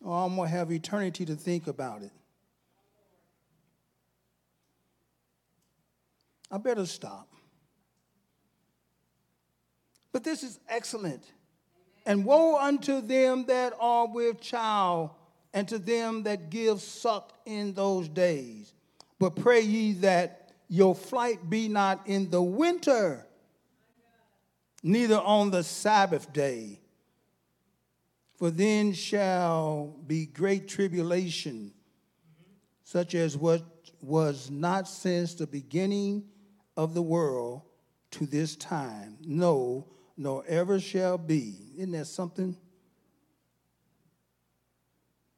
Or I'm going to have eternity to think about it. I better stop. But this is excellent. And woe unto them that are with child, and to them that give suck in those days. But pray ye that your flight be not in the winter, neither on the Sabbath day. For then shall be great tribulation, such as what was not since the beginning of the world to this time, no, nor ever shall be. Isn't that something?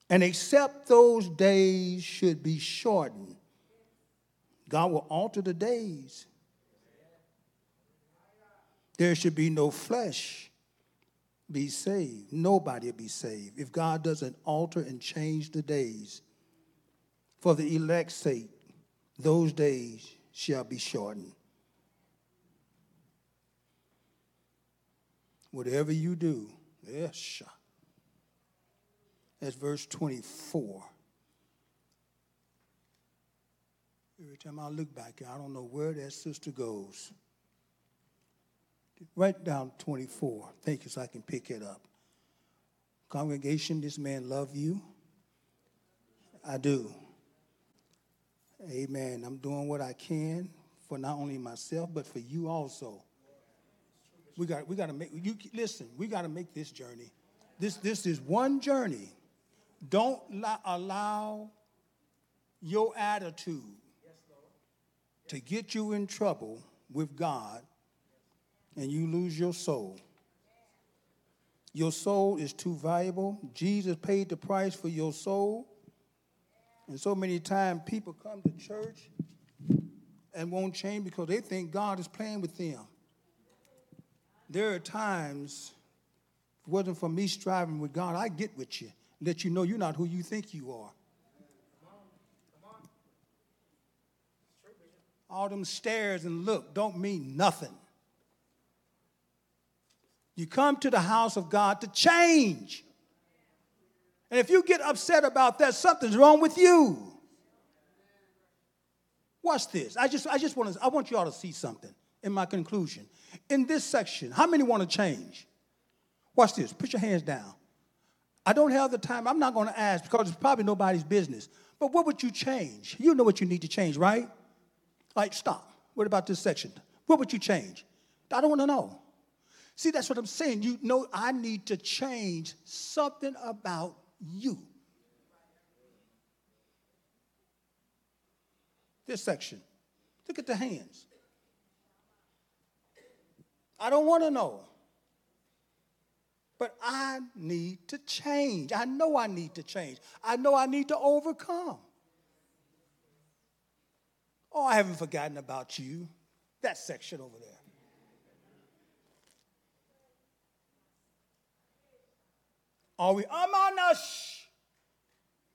And except those days should be shortened, God will alter the days. There should be no flesh be saved. Nobody will be saved if God doesn't alter and change the days. For the elect's sake, those days shall be shortened. Whatever you do, yes, that's verse 24. Every time I look back, I don't know where that sister goes. Write down 24. Thank you so I can pick it up. Congregation, this man love you. I do. Amen. I'm doing what I can for not only myself, but for you also. We got, we got to make, you listen, we got to make this journey. This, this is one journey. Don't allow your attitude to get you in trouble with God and you lose your soul. Your soul is too valuable. Jesus paid the price for your soul. And so many times people come to church and won't change because they think God is playing with them. There are times, if it wasn't for me striving with God, I'd get with you, let you know you're not who you think you are. All them stares and look don't mean nothing. You come to the house of God to change. And if you get upset about that, something's wrong with you. Watch this. I just, I just want to, I want you all to see something in my conclusion. In this section, how many want to change? Watch this. Put your hands down. I don't have the time. I'm not going to ask because it's probably nobody's business. But what would you change? You know what you need to change, right? Right, stop. What about this section? What would you change? I don't want to know. See, that's what I'm saying. You know, I need to change something about you. This section. Look at the hands. I don't want to know. But I need to change. I know I need to change. I know I need to overcome. Oh, I haven't forgotten about you. That section over there. All we.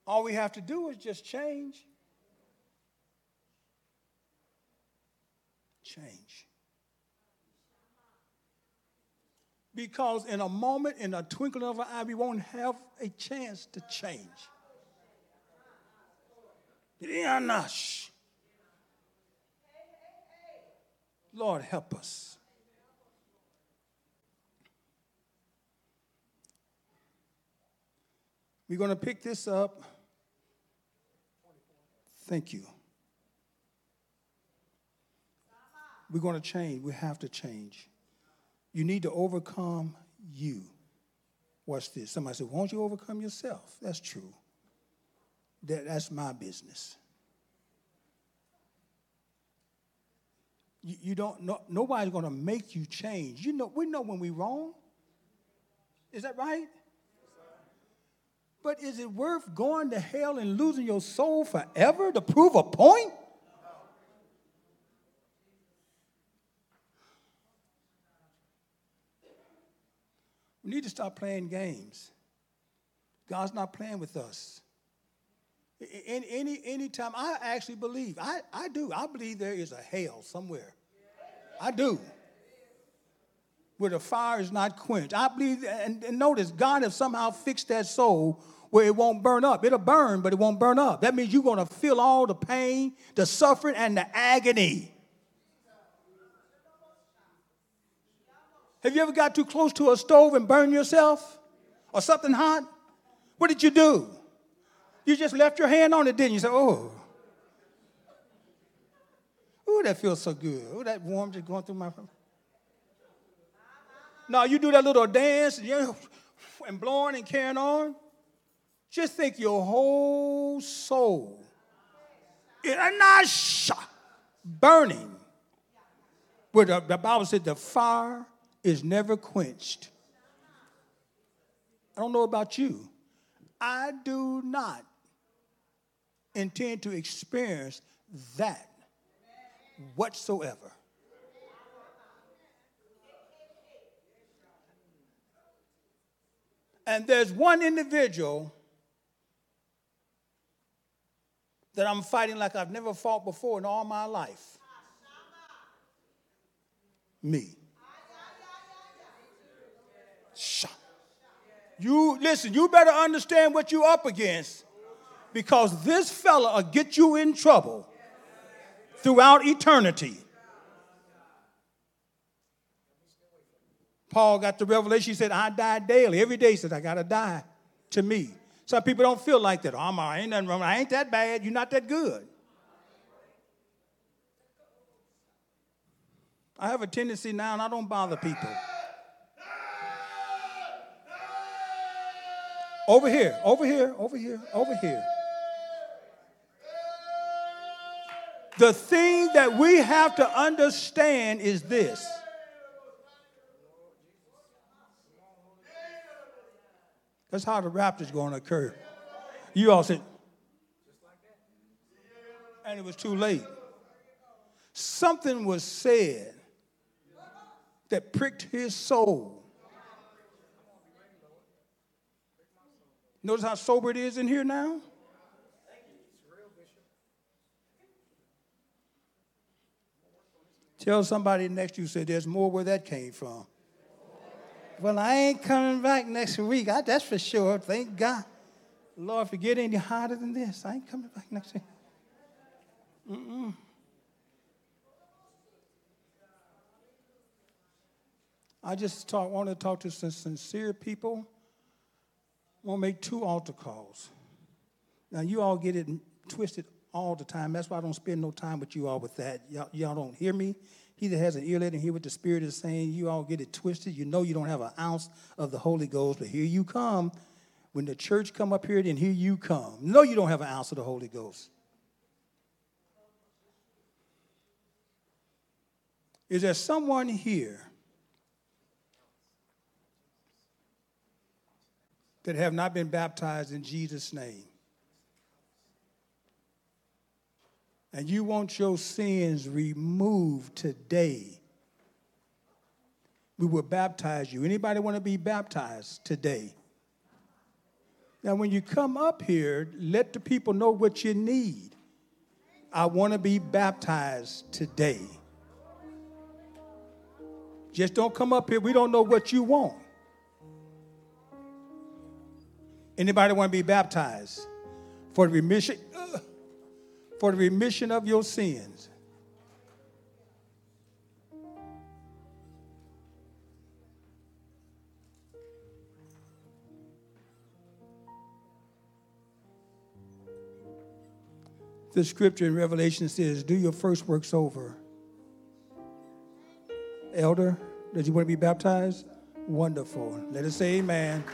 All we have to do is just change. Change. Because in a moment, in a twinkling of an eye, we won't have a chance to change. Lord, help us. We're going to pick this up. Thank you. We're going to change. We have to change. You need to overcome you. Watch this. Somebody said, Won't you overcome yourself? That's true. That, that's my business. You, you don't know, nobody's going to make you change. You know, we know when we're wrong. Is that right? But is it worth going to hell and losing your soul forever to prove a point? We need to stop playing games. God's not playing with us. In, any any time, I actually believe, I, I do, I believe there is a hell somewhere. I do. Where the fire is not quenched. I believe, and, and notice, God has somehow fixed that soul where it won't burn up. It'll burn, but it won't burn up. That means you're going to feel all the pain, the suffering, and the agony. Have you ever got too close to a stove and burned yourself? Or something hot? What did you do? You just left your hand on it, didn't you? Said, oh. Ooh, that feels so good. Ooh, that warm just going through my. Now you do that little dance and blowing and carrying on. Just think your whole soul burning. Where the, the Bible said the fire is never quenched. I don't know about you. I do not intend to experience that whatsoever. And there's one individual that I'm fighting like I've never fought before in all my life? Me. You listen, you better understand what you're up against because this fella will get you in trouble throughout eternity. Paul got the revelation. He said, I die daily. Every day he I got to die to me. Some people don't feel like that. Oh, I'm, I ain't nothing wrong. I ain't that bad. You're not that good. I have a tendency now, and I don't bother people. Over here, over here, over here, over here. The thing that we have to understand is this That's how the rapture's going to occur. You all said, and it was too late. Something was said that pricked his soul. Notice how sober it is in here now? Tell somebody next to you, say, there's more where that came from. Well, I ain't coming back next week. I, that's for sure. Thank God. Lord, if you get any harder than this, I ain't coming back next week. Mm-mm. I just talk, want to talk to some sincere people. I want to make two altar calls. Now, you all get it twisted all the time. That's why I don't spend no time with you all with that. Y'all, y'all don't hear me. He that has an ear, let him hear what the Spirit is saying. You all get it twisted. You know you don't have an ounce of the Holy Ghost, but here you come. When the church come up here, then here you come. No, you don't have an ounce of the Holy Ghost. Is there someone here that have not been baptized in Jesus' name? And you want your sins removed today. We will baptize you. Anybody want to be baptized today? Now, when you come up here, let the people know what you need. I want to be baptized today. Just don't come up here. We don't know what you want. Anybody want to be baptized for the remission uh, for the remission of your sins? The scripture in Revelation says, Do your first works over. Elder, does you want to be baptized? Wonderful. Let us say amen.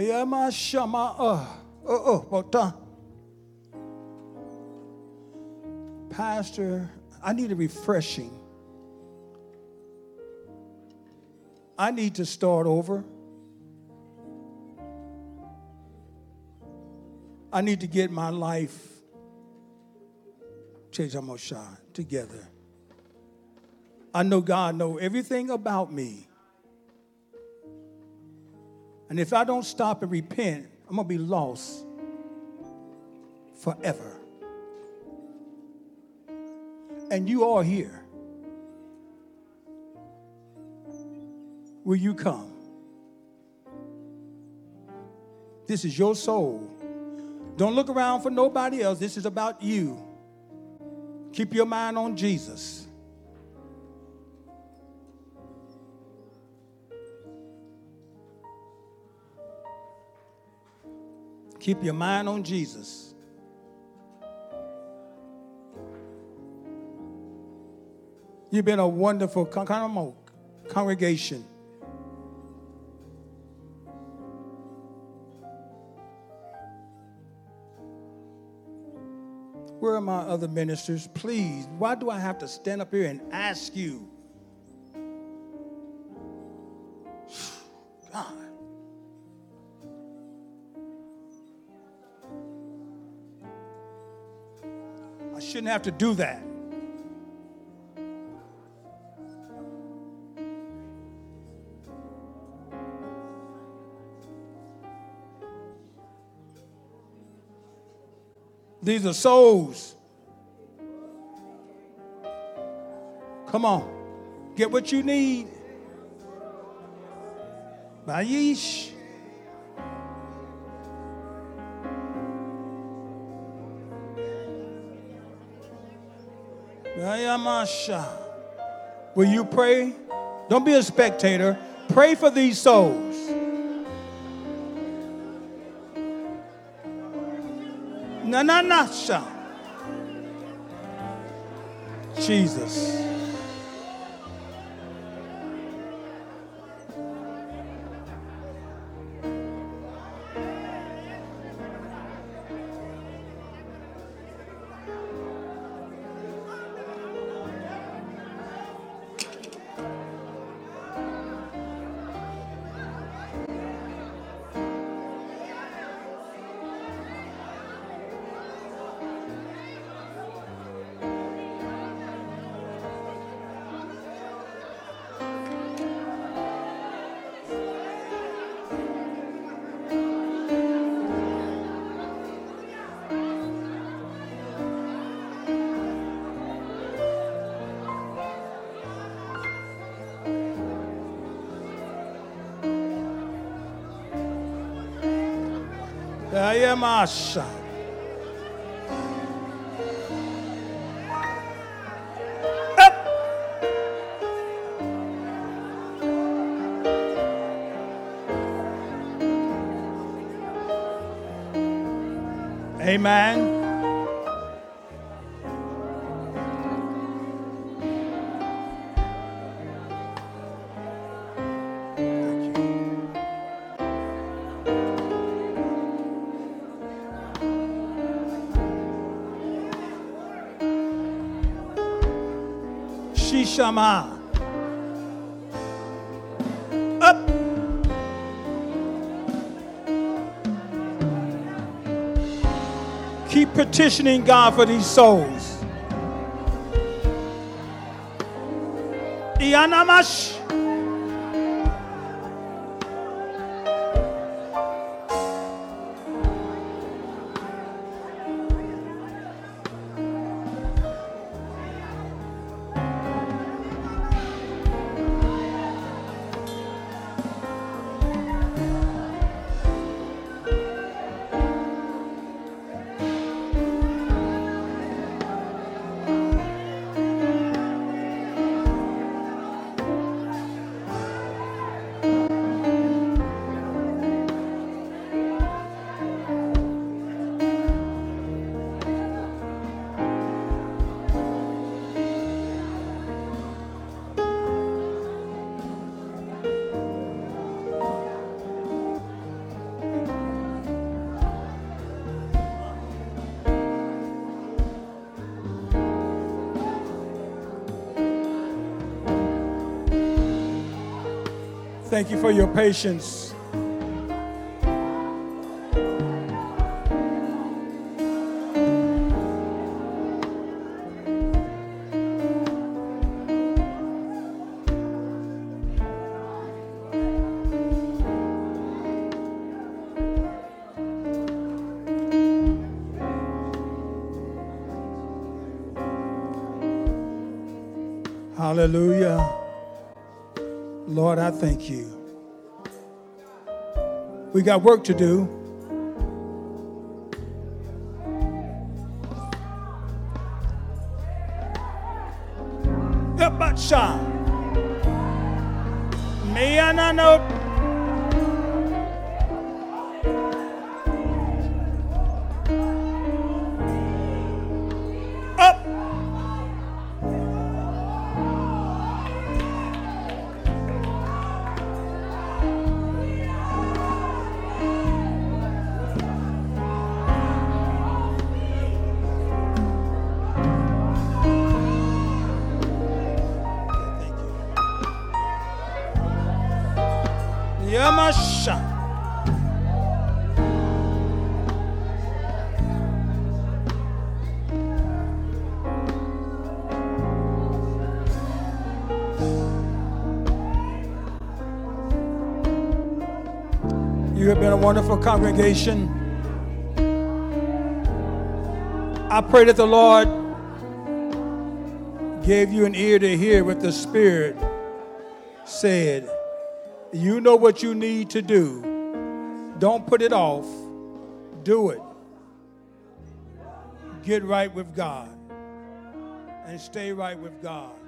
Yama shama uh oh oh done. Pastor, I need a refreshing. I need to start over. I need to get my life together. I know God know everything about me. And if I don't stop and repent, I'm going to be lost forever. And you are here. Will you come? This is your soul. Don't look around for nobody else. This is about you. Keep your mind on Jesus. Keep your mind on Jesus. You've been a wonderful congregation. Where are my other ministers? Please, why do I have to stand up here and ask you? Shouldn't have to do that. These are souls. Come on. Get what you need. Bayish. Will you pray? Don't be a spectator. Pray for these souls. Na na na Jesus. Amen. Shishama. Up. Keep petitioning God for these souls. Ianamash. Thank you for your patience. Hallelujah. Lord, I thank you. We got work to do. Wonderful congregation. I pray that the Lord gave you an ear to hear what the Spirit said. You know what you need to do. Don't put it off. Do it. Get right with God and stay right with God.